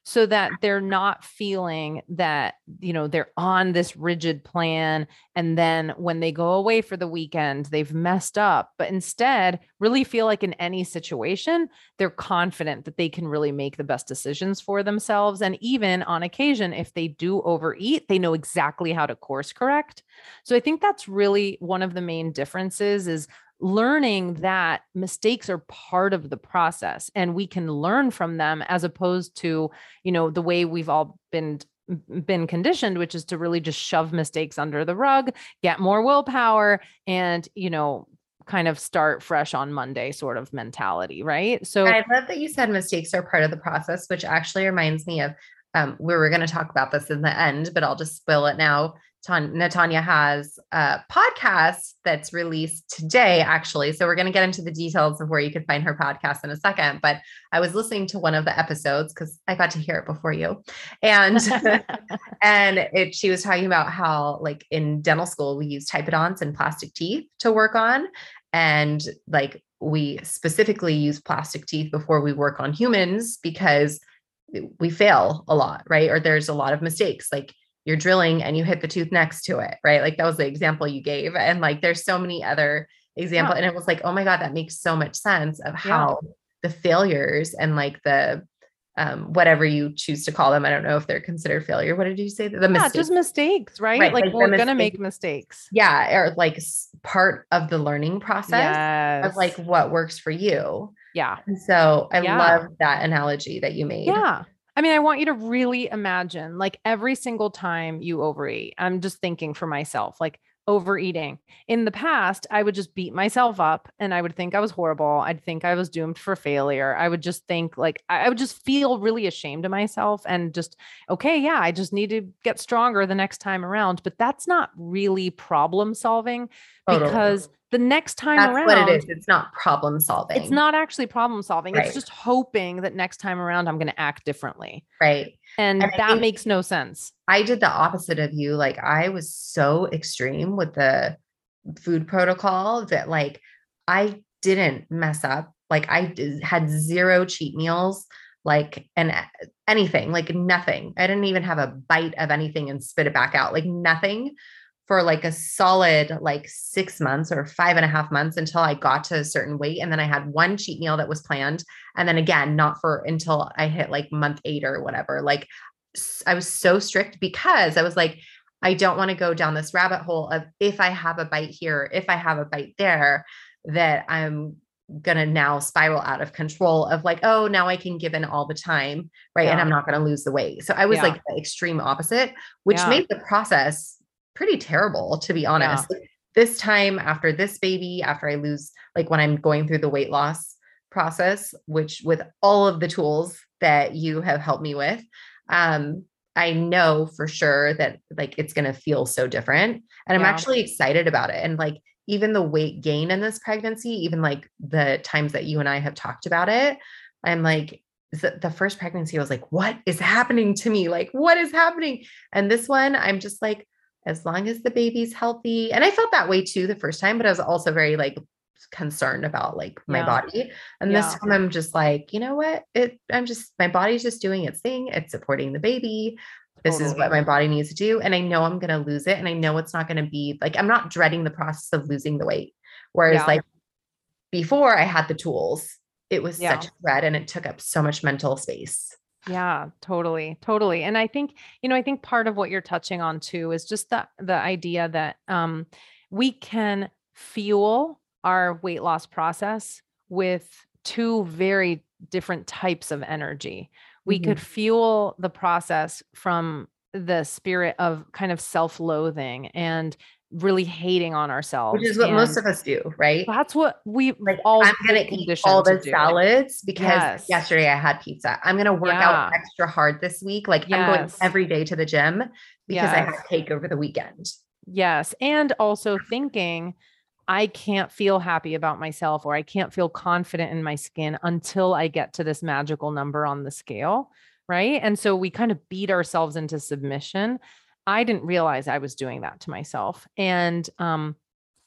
so that they're not feeling that you know they're on this rigid plan and then when they go away for the weekend they've messed up but instead really feel like in any situation they're confident that they can really make the best decisions for themselves and even on occasion if they do overeat they know exactly how to course correct. So i think that's really one of the main differences is learning that mistakes are part of the process and we can learn from them as opposed to you know the way we've all been been conditioned which is to really just shove mistakes under the rug get more willpower and you know kind of start fresh on monday sort of mentality right? So i love that you said mistakes are part of the process which actually reminds me of um, where we were going to talk about this in the end but i'll just spill it now Natanya has a podcast that's released today, actually. So we're going to get into the details of where you can find her podcast in a second. But I was listening to one of the episodes because I got to hear it before you, and and it she was talking about how like in dental school we use typodonts and plastic teeth to work on, and like we specifically use plastic teeth before we work on humans because we fail a lot, right? Or there's a lot of mistakes, like you're drilling and you hit the tooth next to it, right? Like that was the example you gave. And like there's so many other examples. Yeah. And it was like, oh my God, that makes so much sense of how yeah. the failures and like the um, whatever you choose to call them. I don't know if they're considered failure. What did you say? The yeah, mistakes. just mistakes, right? right. Like, like we're gonna make mistakes. Yeah, or like part of the learning process yes. of like what works for you. Yeah. And so I yeah. love that analogy that you made. Yeah. I mean, I want you to really imagine like every single time you overeat. I'm just thinking for myself, like overeating. In the past, I would just beat myself up and I would think I was horrible. I'd think I was doomed for failure. I would just think like I would just feel really ashamed of myself and just, okay, yeah, I just need to get stronger the next time around. But that's not really problem solving because the next time That's around what it is. it's not problem solving. it's not actually problem solving. Right. it's just hoping that next time around i'm going to act differently. Right. And, and that makes no sense. I did the opposite of you. Like i was so extreme with the food protocol that like i didn't mess up. Like i had zero cheat meals like and anything like nothing. I didn't even have a bite of anything and spit it back out. Like nothing for like a solid like six months or five and a half months until I got to a certain weight. And then I had one cheat meal that was planned. And then again, not for until I hit like month eight or whatever. Like I was so strict because I was like, I don't want to go down this rabbit hole of if I have a bite here, if I have a bite there, that I'm going to now spiral out of control of like, oh, now I can give in all the time. Right. Yeah. And I'm not going to lose the weight. So I was yeah. like the extreme opposite, which yeah. made the process pretty terrible, to be honest. Like, this time after this baby, after I lose, like when I'm going through the weight loss process, which with all of the tools that you have helped me with, um, I know for sure that like it's going to feel so different. And I'm actually excited about it. And like even the weight gain in this pregnancy, even like the times that you and I have talked about it, I'm like, the, the first pregnancy, I was like, what is happening to me? Like, what is happening? And this one, I'm just like, as long as the baby's healthy. And I felt that way too the first time, but I was also very like concerned about like my yeah. body. And yeah. this time I'm just like, you know what? It I'm just my body's just doing its thing. It's supporting the baby. This totally. is what my body needs to do. And I know I'm gonna lose it. And I know it's not gonna be like I'm not dreading the process of losing the weight. Whereas yeah. like before I had the tools, it was such a dread and it took up so much mental space. Yeah, totally. Totally. And I think, you know, I think part of what you're touching on too is just the the idea that um we can fuel our weight loss process with two very different types of energy. We mm-hmm. could fuel the process from the spirit of kind of self-loathing and really hating on ourselves. Which is what and most of us do, right? That's what we like. All I'm gonna eat all the salads because yes. yesterday I had pizza. I'm gonna work yeah. out extra hard this week. Like yes. I'm going every day to the gym because yes. I had cake over the weekend. Yes, and also thinking I can't feel happy about myself or I can't feel confident in my skin until I get to this magical number on the scale. Right. And so we kind of beat ourselves into submission. I didn't realize I was doing that to myself. And um,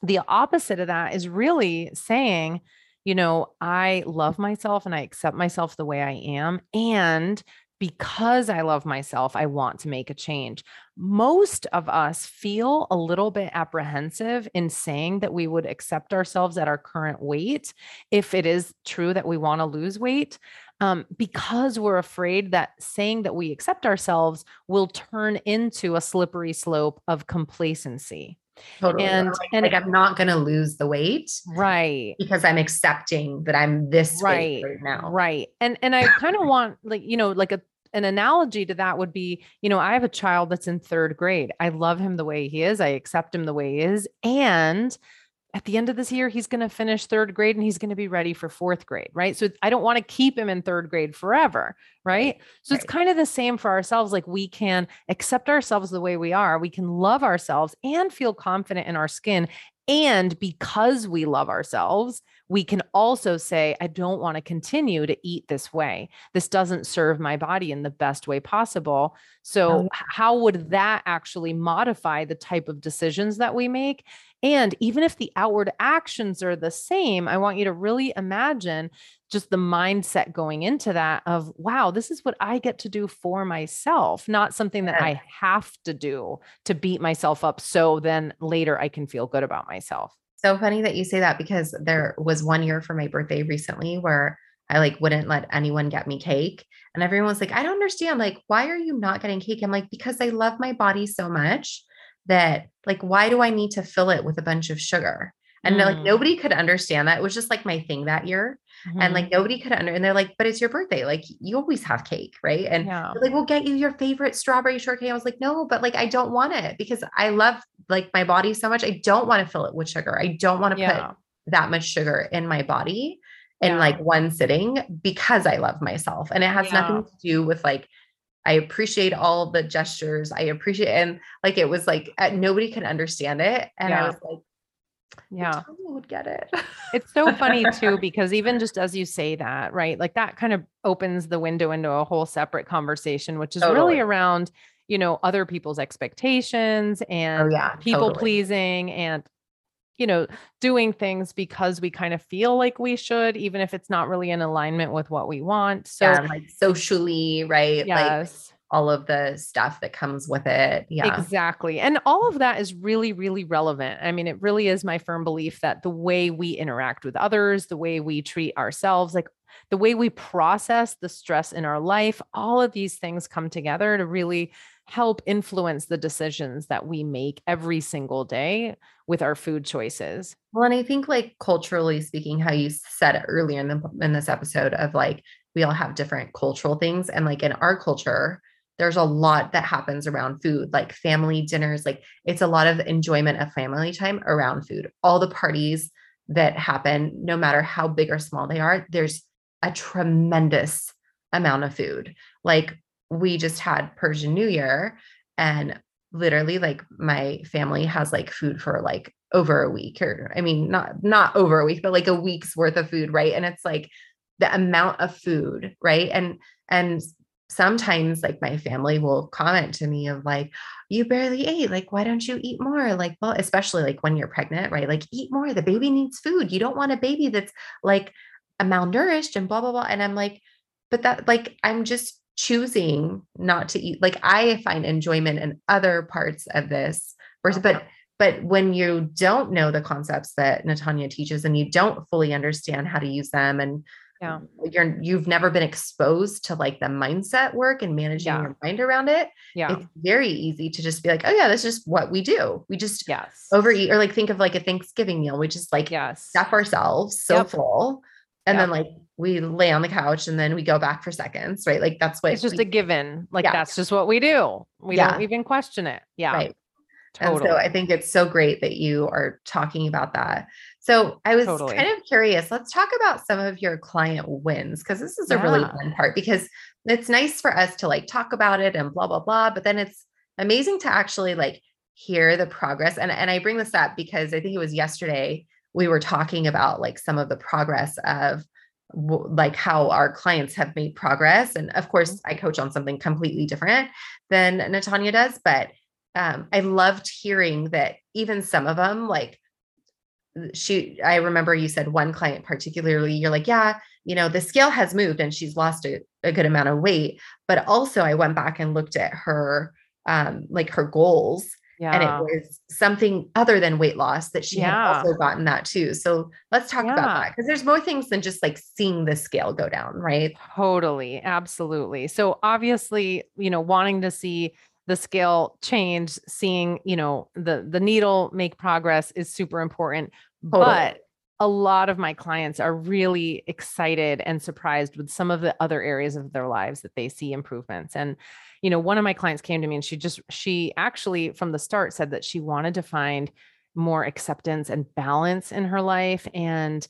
the opposite of that is really saying, you know, I love myself and I accept myself the way I am. And because I love myself, I want to make a change. Most of us feel a little bit apprehensive in saying that we would accept ourselves at our current weight if it is true that we want to lose weight. Um, because we're afraid that saying that we accept ourselves will turn into a slippery slope of complacency. Totally. And like, and like I'm not going to lose the weight. Right. Because I'm accepting that I'm this right right now. Right. And and I kind of want like, you know, like a an analogy to that would be, you know, I have a child that's in 3rd grade. I love him the way he is. I accept him the way he is. And at the end of this year, he's going to finish third grade and he's going to be ready for fourth grade, right? So I don't want to keep him in third grade forever, right? So right. it's kind of the same for ourselves. Like we can accept ourselves the way we are, we can love ourselves and feel confident in our skin. And because we love ourselves, we can also say, I don't want to continue to eat this way. This doesn't serve my body in the best way possible. So, how would that actually modify the type of decisions that we make? And even if the outward actions are the same, I want you to really imagine just the mindset going into that of, wow, this is what I get to do for myself, not something that I have to do to beat myself up. So then later I can feel good about myself. So funny that you say that because there was one year for my birthday recently where I like wouldn't let anyone get me cake. And everyone was like, I don't understand. Like, why are you not getting cake? I'm like, because I love my body so much that like why do I need to fill it with a bunch of sugar? And mm. like nobody could understand that. It was just like my thing that year. Mm-hmm. And like nobody could under and they're like, but it's your birthday. Like you always have cake, right? And yeah. like, we'll get you your favorite strawberry shortcake. I was like, no, but like I don't want it because I love like my body so much. I don't want to fill it with sugar. I don't want to yeah. put that much sugar in my body in yeah. like one sitting because I love myself. And it has nothing to do with like I appreciate all the gestures. I appreciate and like it was like nobody can understand it. And yeah. I was like, yeah, would get it. it's so funny too, because even just as you say that, right? Like that kind of opens the window into a whole separate conversation, which is totally. really around, you know, other people's expectations oh, and oh, yeah, people totally. pleasing and you know, doing things because we kind of feel like we should, even if it's not really in alignment with what we want. So, yeah, like socially, right? Yes. Like all of the stuff that comes with it. Yeah. Exactly. And all of that is really, really relevant. I mean, it really is my firm belief that the way we interact with others, the way we treat ourselves, like the way we process the stress in our life, all of these things come together to really help influence the decisions that we make every single day with our food choices. Well, and I think like culturally speaking, how you said earlier in the in this episode of like we all have different cultural things. And like in our culture, there's a lot that happens around food, like family dinners, like it's a lot of enjoyment of family time around food. All the parties that happen, no matter how big or small they are, there's a tremendous amount of food. Like we just had Persian New Year and literally like my family has like food for like over a week or I mean not not over a week but like a week's worth of food, right? And it's like the amount of food, right? And and sometimes like my family will comment to me of like you barely ate like why don't you eat more like well especially like when you're pregnant right like eat more the baby needs food you don't want a baby that's like malnourished and blah blah blah and i'm like but that like i'm just choosing not to eat like i find enjoyment in other parts of this versus but but when you don't know the concepts that natanya teaches and you don't fully understand how to use them and yeah you're you've never been exposed to like the mindset work and managing yeah. your mind around it yeah it's very easy to just be like oh yeah that's just what we do we just yes overeat or like think of like a thanksgiving meal we just like yes stuff ourselves so yep. full and yep. then like we lay on the couch and then we go back for seconds, right? Like that's what it's just we, a given. Like yeah. that's just what we do. We yeah. don't even question it. Yeah. Right. Totally. And so I think it's so great that you are talking about that. So I was totally. kind of curious. Let's talk about some of your client wins because this is a yeah. really fun part because it's nice for us to like talk about it and blah blah blah, but then it's amazing to actually like hear the progress. And and I bring this up because I think it was yesterday we were talking about like some of the progress of like how our clients have made progress and of course mm-hmm. i coach on something completely different than natanya does but um, i loved hearing that even some of them like she i remember you said one client particularly you're like yeah you know the scale has moved and she's lost a, a good amount of weight but also i went back and looked at her um like her goals yeah. And it was something other than weight loss that she yeah. had also gotten that too. So let's talk yeah. about that because there's more things than just like seeing the scale go down, right? Totally. Absolutely. So obviously, you know, wanting to see the scale change, seeing, you know, the the needle make progress is super important. Totally. But a lot of my clients are really excited and surprised with some of the other areas of their lives that they see improvements. And you know, one of my clients came to me and she just, she actually from the start said that she wanted to find more acceptance and balance in her life. And,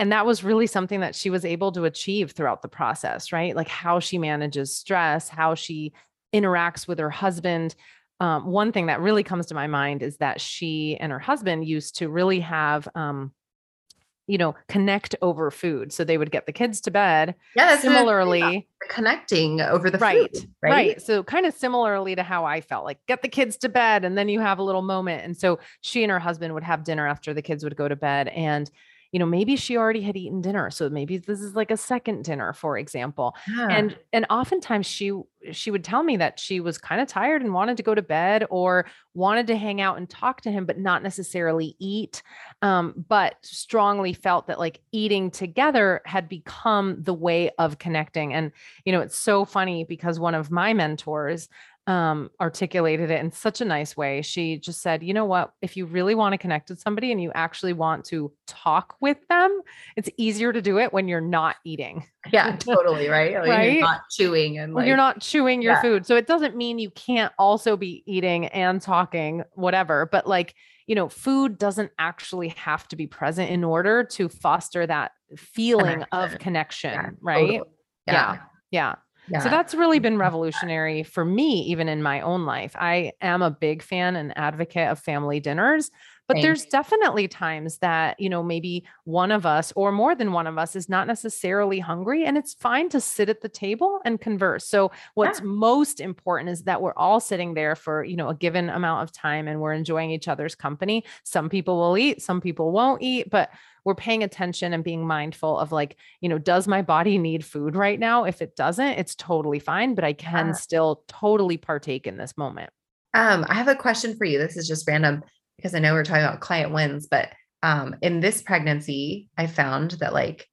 and that was really something that she was able to achieve throughout the process, right? Like how she manages stress, how she interacts with her husband. Um, one thing that really comes to my mind is that she and her husband used to really have um, you know, connect over food. So they would get the kids to bed. Yeah. Similarly, connecting over the right, food, right, right. So kind of similarly to how I felt like get the kids to bed and then you have a little moment. And so she and her husband would have dinner after the kids would go to bed. And you know maybe she already had eaten dinner so maybe this is like a second dinner for example yeah. and and oftentimes she she would tell me that she was kind of tired and wanted to go to bed or wanted to hang out and talk to him but not necessarily eat um, but strongly felt that like eating together had become the way of connecting and you know it's so funny because one of my mentors um, articulated it in such a nice way. She just said, you know what? If you really want to connect with somebody and you actually want to talk with them, it's easier to do it when you're not eating. Yeah, totally. Right. Like right. You're not chewing and like, you're not chewing your yeah. food. So it doesn't mean you can't also be eating and talking, whatever. But like, you know, food doesn't actually have to be present in order to foster that feeling connection. of connection. Yeah, right. Totally. yeah. yeah. yeah. Yeah. So that's really been revolutionary for me, even in my own life. I am a big fan and advocate of family dinners, but Thanks. there's definitely times that, you know, maybe one of us or more than one of us is not necessarily hungry. And it's fine to sit at the table and converse. So, what's yeah. most important is that we're all sitting there for, you know, a given amount of time and we're enjoying each other's company. Some people will eat, some people won't eat, but we're paying attention and being mindful of like, you know, does my body need food right now? If it doesn't, it's totally fine, but I can still totally partake in this moment. Um, I have a question for you. This is just random because I know we're talking about client wins, but um, in this pregnancy, I found that like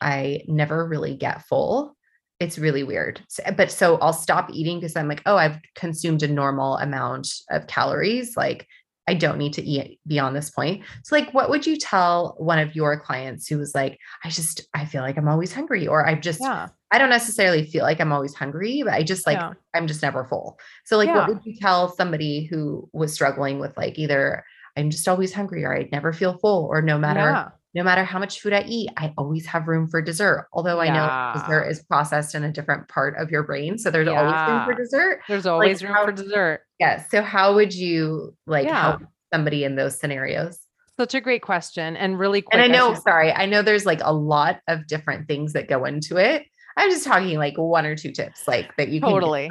I never really get full. It's really weird. So, but so I'll stop eating because I'm like, oh, I've consumed a normal amount of calories. Like I don't need to eat beyond this point. So, like, what would you tell one of your clients who was like, I just, I feel like I'm always hungry, or I've just, yeah. I don't necessarily feel like I'm always hungry, but I just like, yeah. I'm just never full. So, like, yeah. what would you tell somebody who was struggling with like either I'm just always hungry or I never feel full or no matter no matter how much food I eat, I always have room for dessert. Although I know dessert is processed in a different part of your brain. So there's yeah. always room for dessert. There's always like room how, for dessert. Yes. Yeah, so how would you like yeah. help somebody in those scenarios? Such a great question. And really quick. And I know, I sorry, I know there's like a lot of different things that go into it. I'm just talking like one or two tips like that you can totally.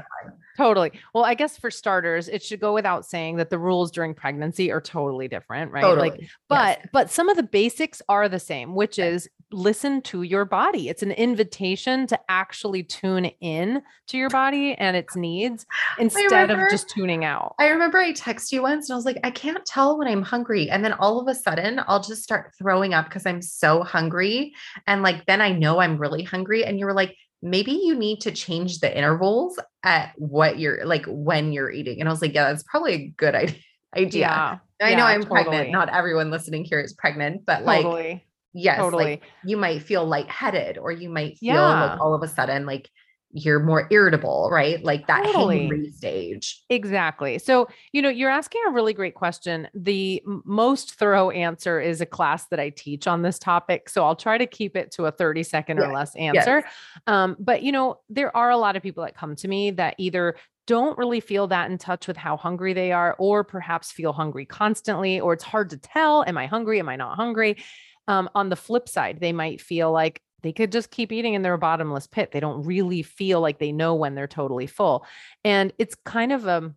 Totally. Well, I guess for starters, it should go without saying that the rules during pregnancy are totally different, right? Totally. Like, but yes. but some of the basics are the same, which is listen to your body. It's an invitation to actually tune in to your body and its needs instead remember, of just tuning out. I remember I texted you once and I was like, I can't tell when I'm hungry. And then all of a sudden I'll just start throwing up because I'm so hungry. And like then I know I'm really hungry. And you were like, maybe you need to change the intervals at what you're like when you're eating. And I was like, yeah, that's probably a good idea. Yeah. I yeah, know I'm totally. pregnant. Not everyone listening here is pregnant, but totally. like, yes, totally. like you might feel lightheaded or you might feel yeah. like all of a sudden like you're more irritable, right? Like that totally. hangry stage. Exactly. So, you know, you're asking a really great question. The most thorough answer is a class that I teach on this topic. So I'll try to keep it to a 30 second yes. or less answer. Yes. Um, but, you know, there are a lot of people that come to me that either don't really feel that in touch with how hungry they are, or perhaps feel hungry constantly, or it's hard to tell, am I hungry? Am I not hungry? Um, on the flip side, they might feel like they could just keep eating in their bottomless pit. They don't really feel like they know when they're totally full. And it's kind of um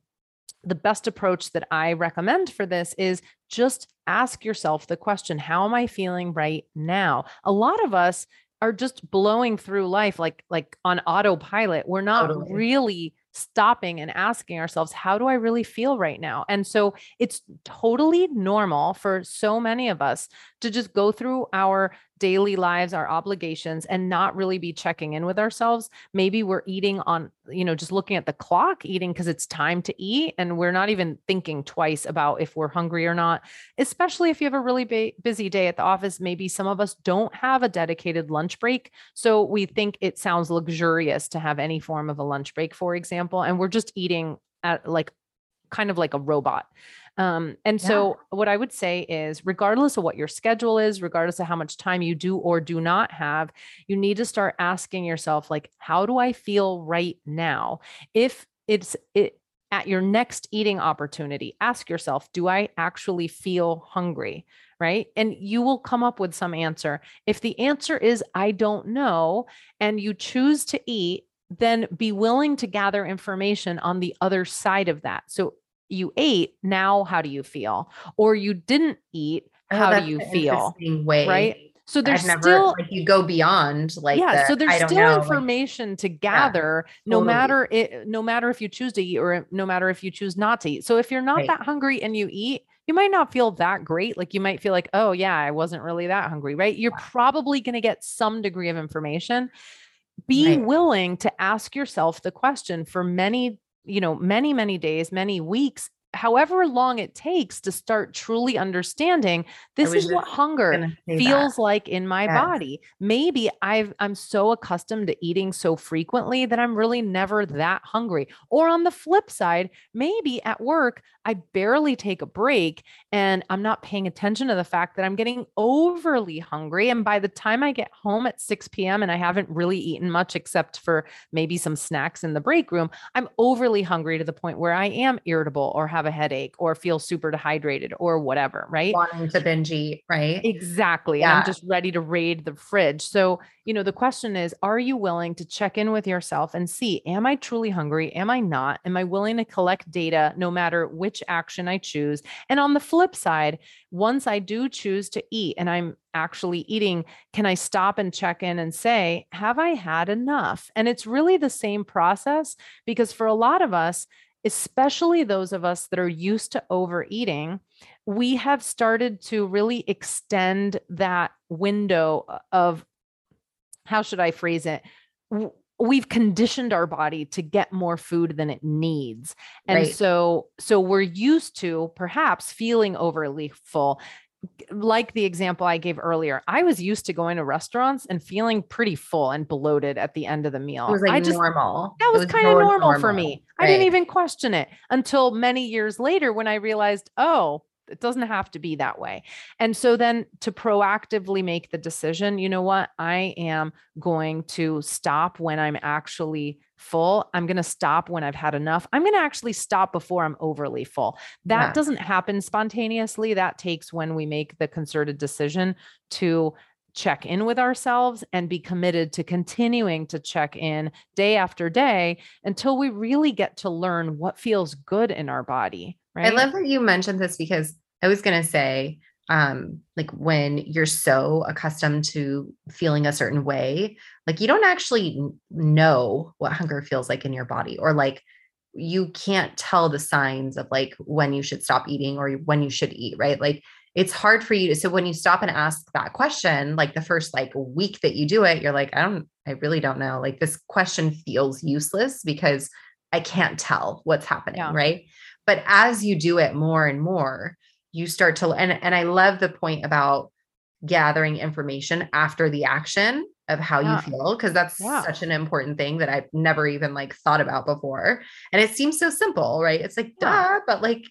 the best approach that I recommend for this is just ask yourself the question, how am I feeling right now? A lot of us are just blowing through life like like on autopilot. We're not totally. really stopping and asking ourselves, how do I really feel right now? And so it's totally normal for so many of us to just go through our daily lives, our obligations, and not really be checking in with ourselves. Maybe we're eating on, you know, just looking at the clock, eating because it's time to eat. And we're not even thinking twice about if we're hungry or not, especially if you have a really ba- busy day at the office. Maybe some of us don't have a dedicated lunch break. So we think it sounds luxurious to have any form of a lunch break, for example. And we're just eating at like kind of like a robot. Um, and yeah. so, what I would say is, regardless of what your schedule is, regardless of how much time you do or do not have, you need to start asking yourself, like, how do I feel right now? If it's it, at your next eating opportunity, ask yourself, do I actually feel hungry? Right. And you will come up with some answer. If the answer is, I don't know, and you choose to eat, then be willing to gather information on the other side of that. So you ate, now how do you feel? Or you didn't eat, oh, how oh, do you feel? Way. Right. So there's never, still like you go beyond like yeah. The, so there's still know, information like, to gather, yeah, no totally. matter it, no matter if you choose to eat or no matter if you choose not to eat. So if you're not right. that hungry and you eat, you might not feel that great. Like you might feel like, oh yeah, I wasn't really that hungry, right? You're probably going to get some degree of information. Be right. willing to ask yourself the question for many you know, many, many days, many weeks, however long it takes to start truly understanding this is what hunger feels that. like in my yes. body maybe i've i'm so accustomed to eating so frequently that i'm really never that hungry or on the flip side maybe at work I barely take a break and I'm not paying attention to the fact that I'm getting overly hungry. And by the time I get home at 6 p.m. and I haven't really eaten much except for maybe some snacks in the break room, I'm overly hungry to the point where I am irritable or have a headache or feel super dehydrated or whatever, right? Wanting to binge eat, right? Exactly. Yeah. I'm just ready to raid the fridge. So, you know, the question is Are you willing to check in with yourself and see, am I truly hungry? Am I not? Am I willing to collect data no matter which action I choose? And on the flip side, once I do choose to eat and I'm actually eating, can I stop and check in and say, Have I had enough? And it's really the same process because for a lot of us, especially those of us that are used to overeating, we have started to really extend that window uh, of how should I phrase it? We've conditioned our body to get more food than it needs. And right. so so we're used to perhaps feeling overly full like the example I gave earlier, I was used to going to restaurants and feeling pretty full and bloated at the end of the meal. It was like I just, normal. That was, was kind of normal, normal, for me. Right. I didn't even question it until many years later when I realized, oh, it doesn't have to be that way. And so then to proactively make the decision, you know what? I am going to stop when I'm actually full. I'm going to stop when I've had enough. I'm going to actually stop before I'm overly full. That yeah. doesn't happen spontaneously. That takes when we make the concerted decision to check in with ourselves and be committed to continuing to check in day after day until we really get to learn what feels good in our body. Right. I love that you mentioned this because I was going to say, um, like when you're so accustomed to feeling a certain way, like you don't actually know what hunger feels like in your body, or like you can't tell the signs of like when you should stop eating or when you should eat, right? Like it's hard for you to. So when you stop and ask that question, like the first like week that you do it, you're like, I don't, I really don't know. Like this question feels useless because I can't tell what's happening, yeah. right? But as you do it more and more, you start to and and I love the point about gathering information after the action of how yeah. you feel because that's yeah. such an important thing that I've never even like thought about before. And it seems so simple, right? It's like yeah. duh, but like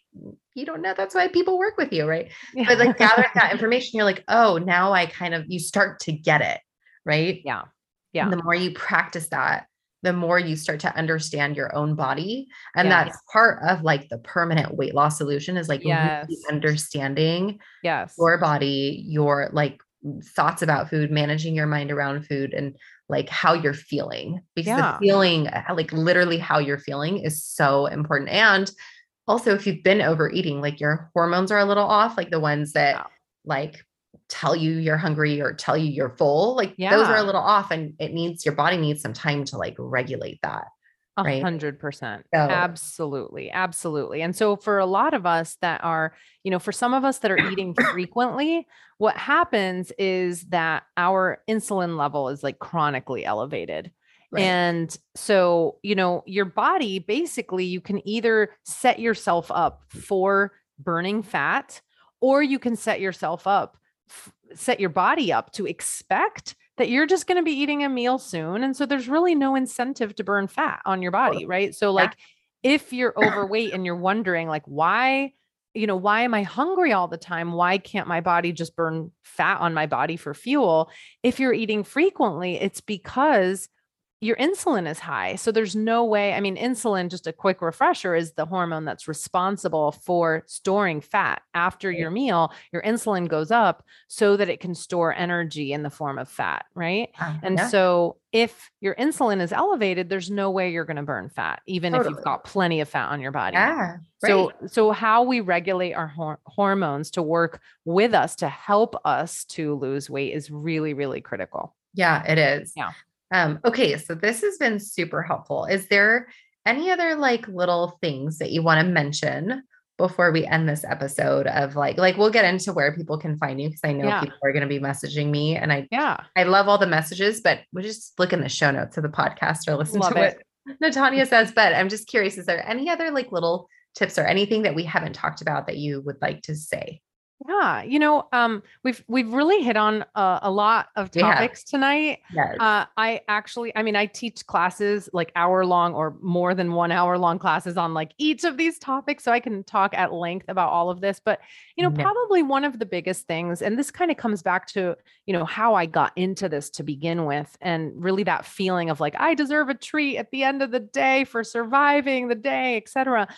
you don't know that's why people work with you, right? But like gathering that information, you're like, oh, now I kind of you start to get it, right? Yeah. Yeah. And the more you practice that, the more you start to understand your own body and yes. that's part of like the permanent weight loss solution is like yes. really understanding yes your body your like thoughts about food managing your mind around food and like how you're feeling because yeah. the feeling uh, like literally how you're feeling is so important and also if you've been overeating like your hormones are a little off like the ones that like tell you you're hungry or tell you you're full like yeah. those are a little off and it needs your body needs some time to like regulate that a hundred percent. Absolutely. Absolutely. And so for a lot of us that are, you know, for some of us that are eating frequently, what happens is that our insulin level is like chronically elevated. Right. And so, you know, your body basically, you can either set yourself up for burning fat or you can set yourself up set your body up to expect that you're just going to be eating a meal soon and so there's really no incentive to burn fat on your body right? So like yeah. if you're overweight and you're wondering like why you know why am i hungry all the time? Why can't my body just burn fat on my body for fuel? If you're eating frequently it's because your insulin is high. So there's no way. I mean, insulin, just a quick refresher, is the hormone that's responsible for storing fat. After your meal, your insulin goes up so that it can store energy in the form of fat, right? Uh, and yeah. so if your insulin is elevated, there's no way you're going to burn fat, even totally. if you've got plenty of fat on your body. Yeah. Right. So, so how we regulate our hor- hormones to work with us to help us to lose weight is really, really critical. Yeah, it is. Yeah. Um, okay, so this has been super helpful. Is there any other like little things that you want to mention before we end this episode of like like we'll get into where people can find you because I know yeah. people are going to be messaging me and I yeah I love all the messages but we just look in the show notes of the podcast or listen love to it. what Natanya says but I'm just curious is there any other like little tips or anything that we haven't talked about that you would like to say yeah, you know, um, we've we've really hit on a, a lot of topics yeah. tonight. Yes. Uh, I actually, I mean, I teach classes like hour long or more than one hour long classes on like each of these topics, so I can talk at length about all of this. But you know, yeah. probably one of the biggest things, and this kind of comes back to you know how I got into this to begin with, and really that feeling of like I deserve a treat at the end of the day for surviving the day, etc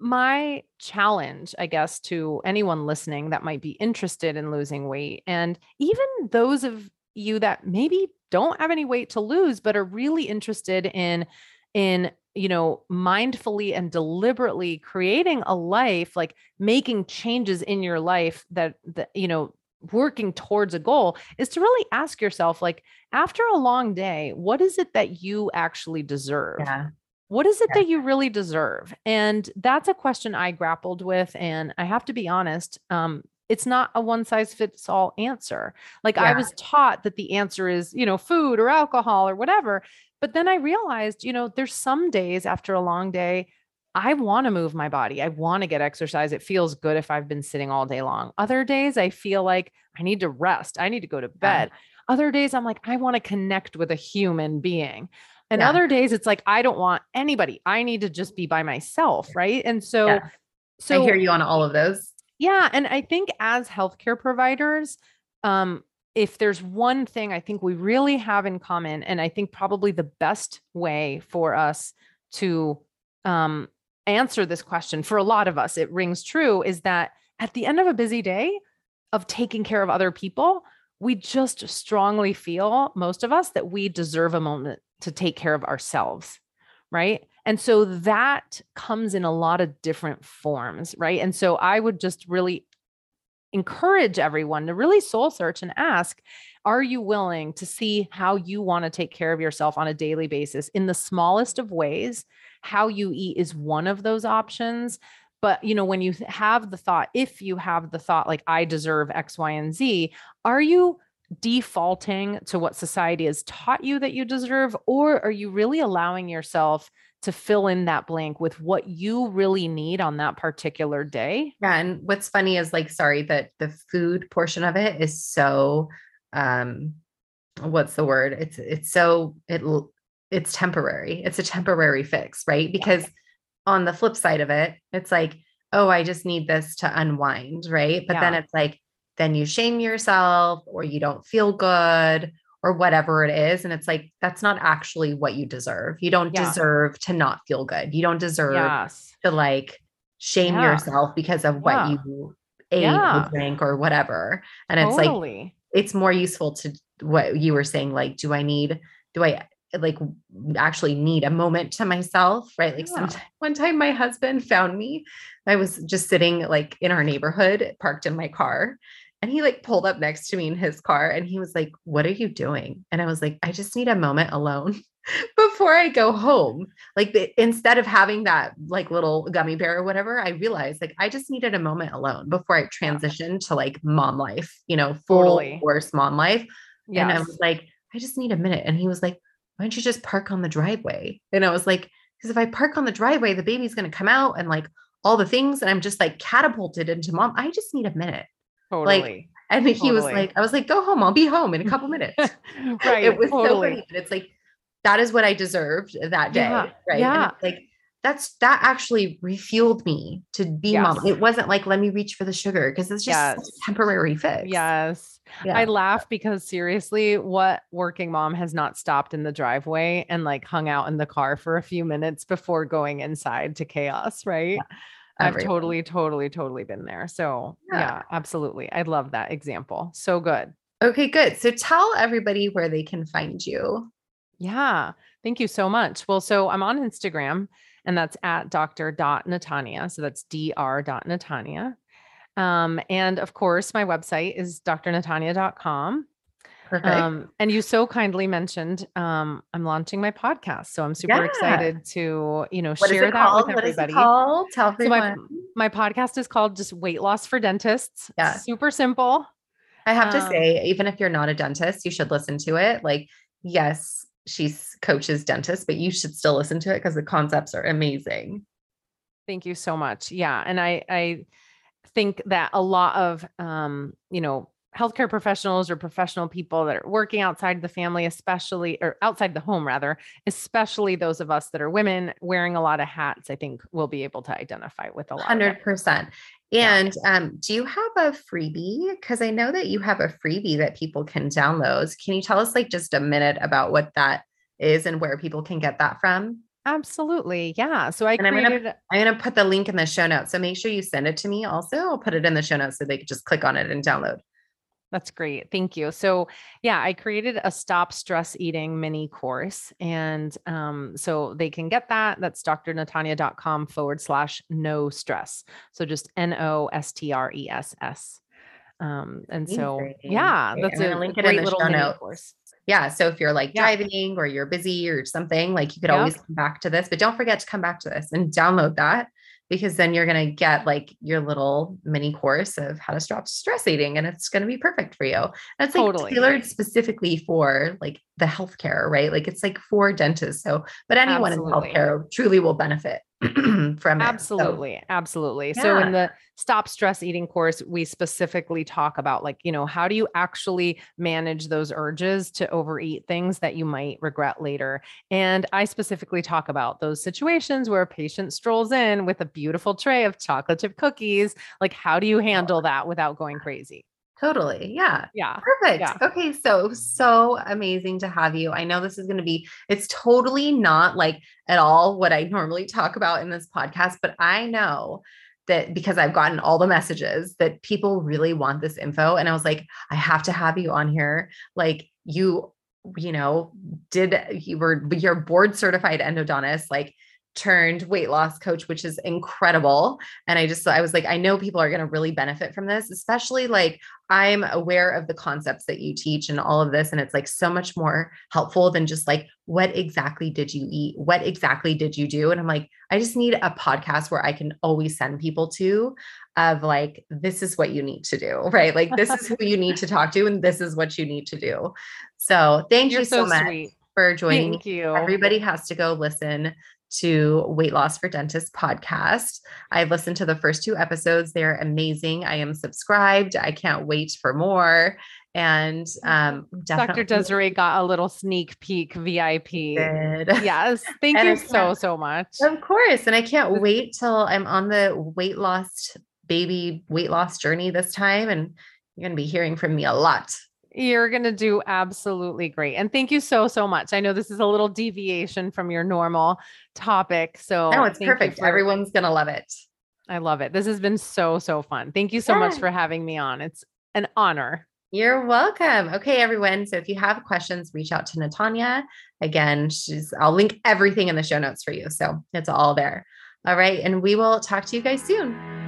my challenge, I guess, to anyone listening that might be interested in losing weight, and even those of you that maybe don't have any weight to lose, but are really interested in, in, you know, mindfully and deliberately creating a life, like making changes in your life that, that, you know, working towards a goal is to really ask yourself like after a long day what is it that you actually deserve? Yeah what is it that you really deserve? And that's a question I grappled with. And I have to be honest, um, it's not a one size fits all answer. Like Yeah. I was taught that the answer is, you know, food or alcohol or whatever. But then I realized, you know, there's some days after a long day, I want to move my body. I want to get exercise. It feels good if I've been sitting all day long. Other days, I feel like I need to rest. I need to go to bed. Other days, I'm like, I want to connect with a human being. And Yeah. other days, it's like, I don't want anybody. I need to just be by myself. Right. And so, Yeah. so I hear you on all of those. yeah, and I think as healthcare providers, um, if there's one thing I think we really have in common, and I think probably the best way for us to um, answer this question for a lot of us, it rings true, is that at the end of a busy day of taking care of other people, we just strongly feel, most of us, that we deserve a moment to take care of ourselves. Right. And so that comes in a lot of different forms. Right. And so I would just really encourage everyone to really soul search and ask Are you willing to see how you want to take care of yourself on a daily basis in the smallest of ways? How you eat is one of those options. But you know, when you have the thought, if you have the thought like I deserve X, Y, and Z, are you defaulting to what society has taught you that you deserve? Or are you really allowing yourself to fill in that blank with what you really need on that particular day? Yeah. And what's funny is like, sorry, that the food portion of it is so um what's the word? It's it's so it it's temporary. It's a temporary fix, right? Because on the flip side of it, it's like, oh, I just need this to unwind, right? But then it's like, then you shame yourself or you don't feel good or whatever it is. And it's like, that's not actually what you deserve. You don't Yeah. deserve to not feel good. You don't deserve Yes. to like shame Yeah. yourself because of what Yeah. you ate Yeah. or drank or whatever. And it's like it's more useful to what you were saying like do I need do I like actually need a moment to myself, right? Like Yeah. sometime one time my husband found me. I was just sitting like in our neighborhood, parked in my car, and he like pulled up next to me in his car and he was like, "What are you doing?" And I was like, "I just need a moment alone." before I go home. Like the, instead of having that like little gummy bear or whatever, I realized like I just needed a moment alone before I transitioned to like mom life, you know, full Totally. force mom life. And I was like, I just need a minute. And he was like, why don't you just park on the driveway? And I was like, because if I park on the driveway, the baby's going to come out and like all the things. And I'm just like catapulted into mom. I just need a minute. totally. Like, And he was like, I was like, go home. I'll be home in a couple minutes. right. it was so totally. funny. But it's like, that is what I deserved that day. Yeah, Right. yeah. And it's like, that's that actually refueled me to be mom. It wasn't like, let me reach for the sugar because it's just Yes. a temporary fix. Yes. Yeah. I laugh because seriously, what working mom has not stopped in the driveway and like hung out in the car for a few minutes before going inside to chaos, right? I've Everyone. totally, totally, totally been there. So, Yeah. yeah, absolutely. I love that example. So good. Okay, good. So tell everybody where they can find you. Yeah. Thank you so much. Well, so I'm on Instagram and that's at dr.natanya. So that's dr.natanya. Um, and of course, my website is drnatanya.com. Perfect. Um, and you so kindly mentioned um, I'm launching my podcast. So I'm super Yeah. excited to, you know, what share that called? with What is everybody. Tell So my, everyone. my podcast is called just Weight Loss for Dentists. Yeah. Super simple. I have to um, say, even if you're not a dentist, you should listen to it. Like, yes, she's coaches dentists, but you should still listen to it because the concepts are amazing. Thank you so much. Yeah. And I I think that a lot of um, you know, healthcare professionals or professional people that are working outside the family, especially or outside the home rather, especially those of us that are women wearing a lot of hats, I think we'll be able to identify with a lot. Hundred that. percent. Yeah. And um, do you have a freebie? Because I know that you have a freebie that people can download. Can you tell us like just a minute about what that is and where people can get that from? Absolutely. Yeah. So I And I'm gonna- created I'm gonna put the link in the show notes. So make sure you send it to me also. I'll put it in the show notes so they can just click on it and download. That's great. Thank you. So, yeah, I created a stop stress eating mini course. And um, so they can get that. That's drnatanya.com forward slash no stress. So just N O S T R E S S. Um, and so, yeah, that's a link it in the little show notes. course. Yeah. So if you're like Yeah. driving or you're busy or something, like you could Yep. always come back to this, but don't forget to come back to this and download that because then you're going to get like your little mini course of how to stop stress eating and it's going to be perfect for you. That's like totally. tailored specifically for like the healthcare, right? Like it's like for dentists. So, but anyone Absolutely. in healthcare truly will benefit from absolutely so, absolutely yeah. so in the stop stress eating course we specifically talk about like you know how do you actually manage those urges to overeat things that you might regret later and i specifically talk about those situations where a patient strolls in with a beautiful tray of chocolate chip cookies like how do you handle that without going crazy Totally. Yeah. Yeah. Perfect. Yeah. Okay. So, so amazing to have you. I know this is going to be, it's totally not like at all what I normally talk about in this podcast, but I know that because I've gotten all the messages that people really want this info. And I was like, I have to have you on here. Like, you, you know, did you were, you're board certified endodontist. Like, turned weight loss coach, which is incredible. And I just, I was like, I know people are going to really benefit from this, especially like I'm aware of the concepts that you teach and all of this. And it's like so much more helpful than just like, what exactly did you eat? What exactly did you do? And I'm like, I just need a podcast where I can always send people to of like, this is what you need to do, right? Like, this is who you need to talk to, and this is what you need to do. So thank You're you so, so much. Sweet for joining Thank you. Everybody has to go listen to Weight Loss for Dentists podcast. I've listened to the first two episodes. They're amazing. I am subscribed. I can't wait for more. And um, Dr. Desiree got a little sneak peek VIP. Did. Yes. Thank you so, so much. Of course. And I can't wait till I'm on the weight loss baby weight loss journey this time. And you're going to be hearing from me a lot. You're going to do absolutely great. And thank you so, so much. I know this is a little deviation from your normal topic. So, no, it's perfect. For- Everyone's going to love it. I love it. This has been so, so fun. Thank you so yeah. much for having me on. It's an honor. You're welcome. Okay, everyone. So if you have questions, reach out to Natanya. Again, she's I'll link everything in the show notes for you. So it's all there. All right. And we will talk to you guys soon.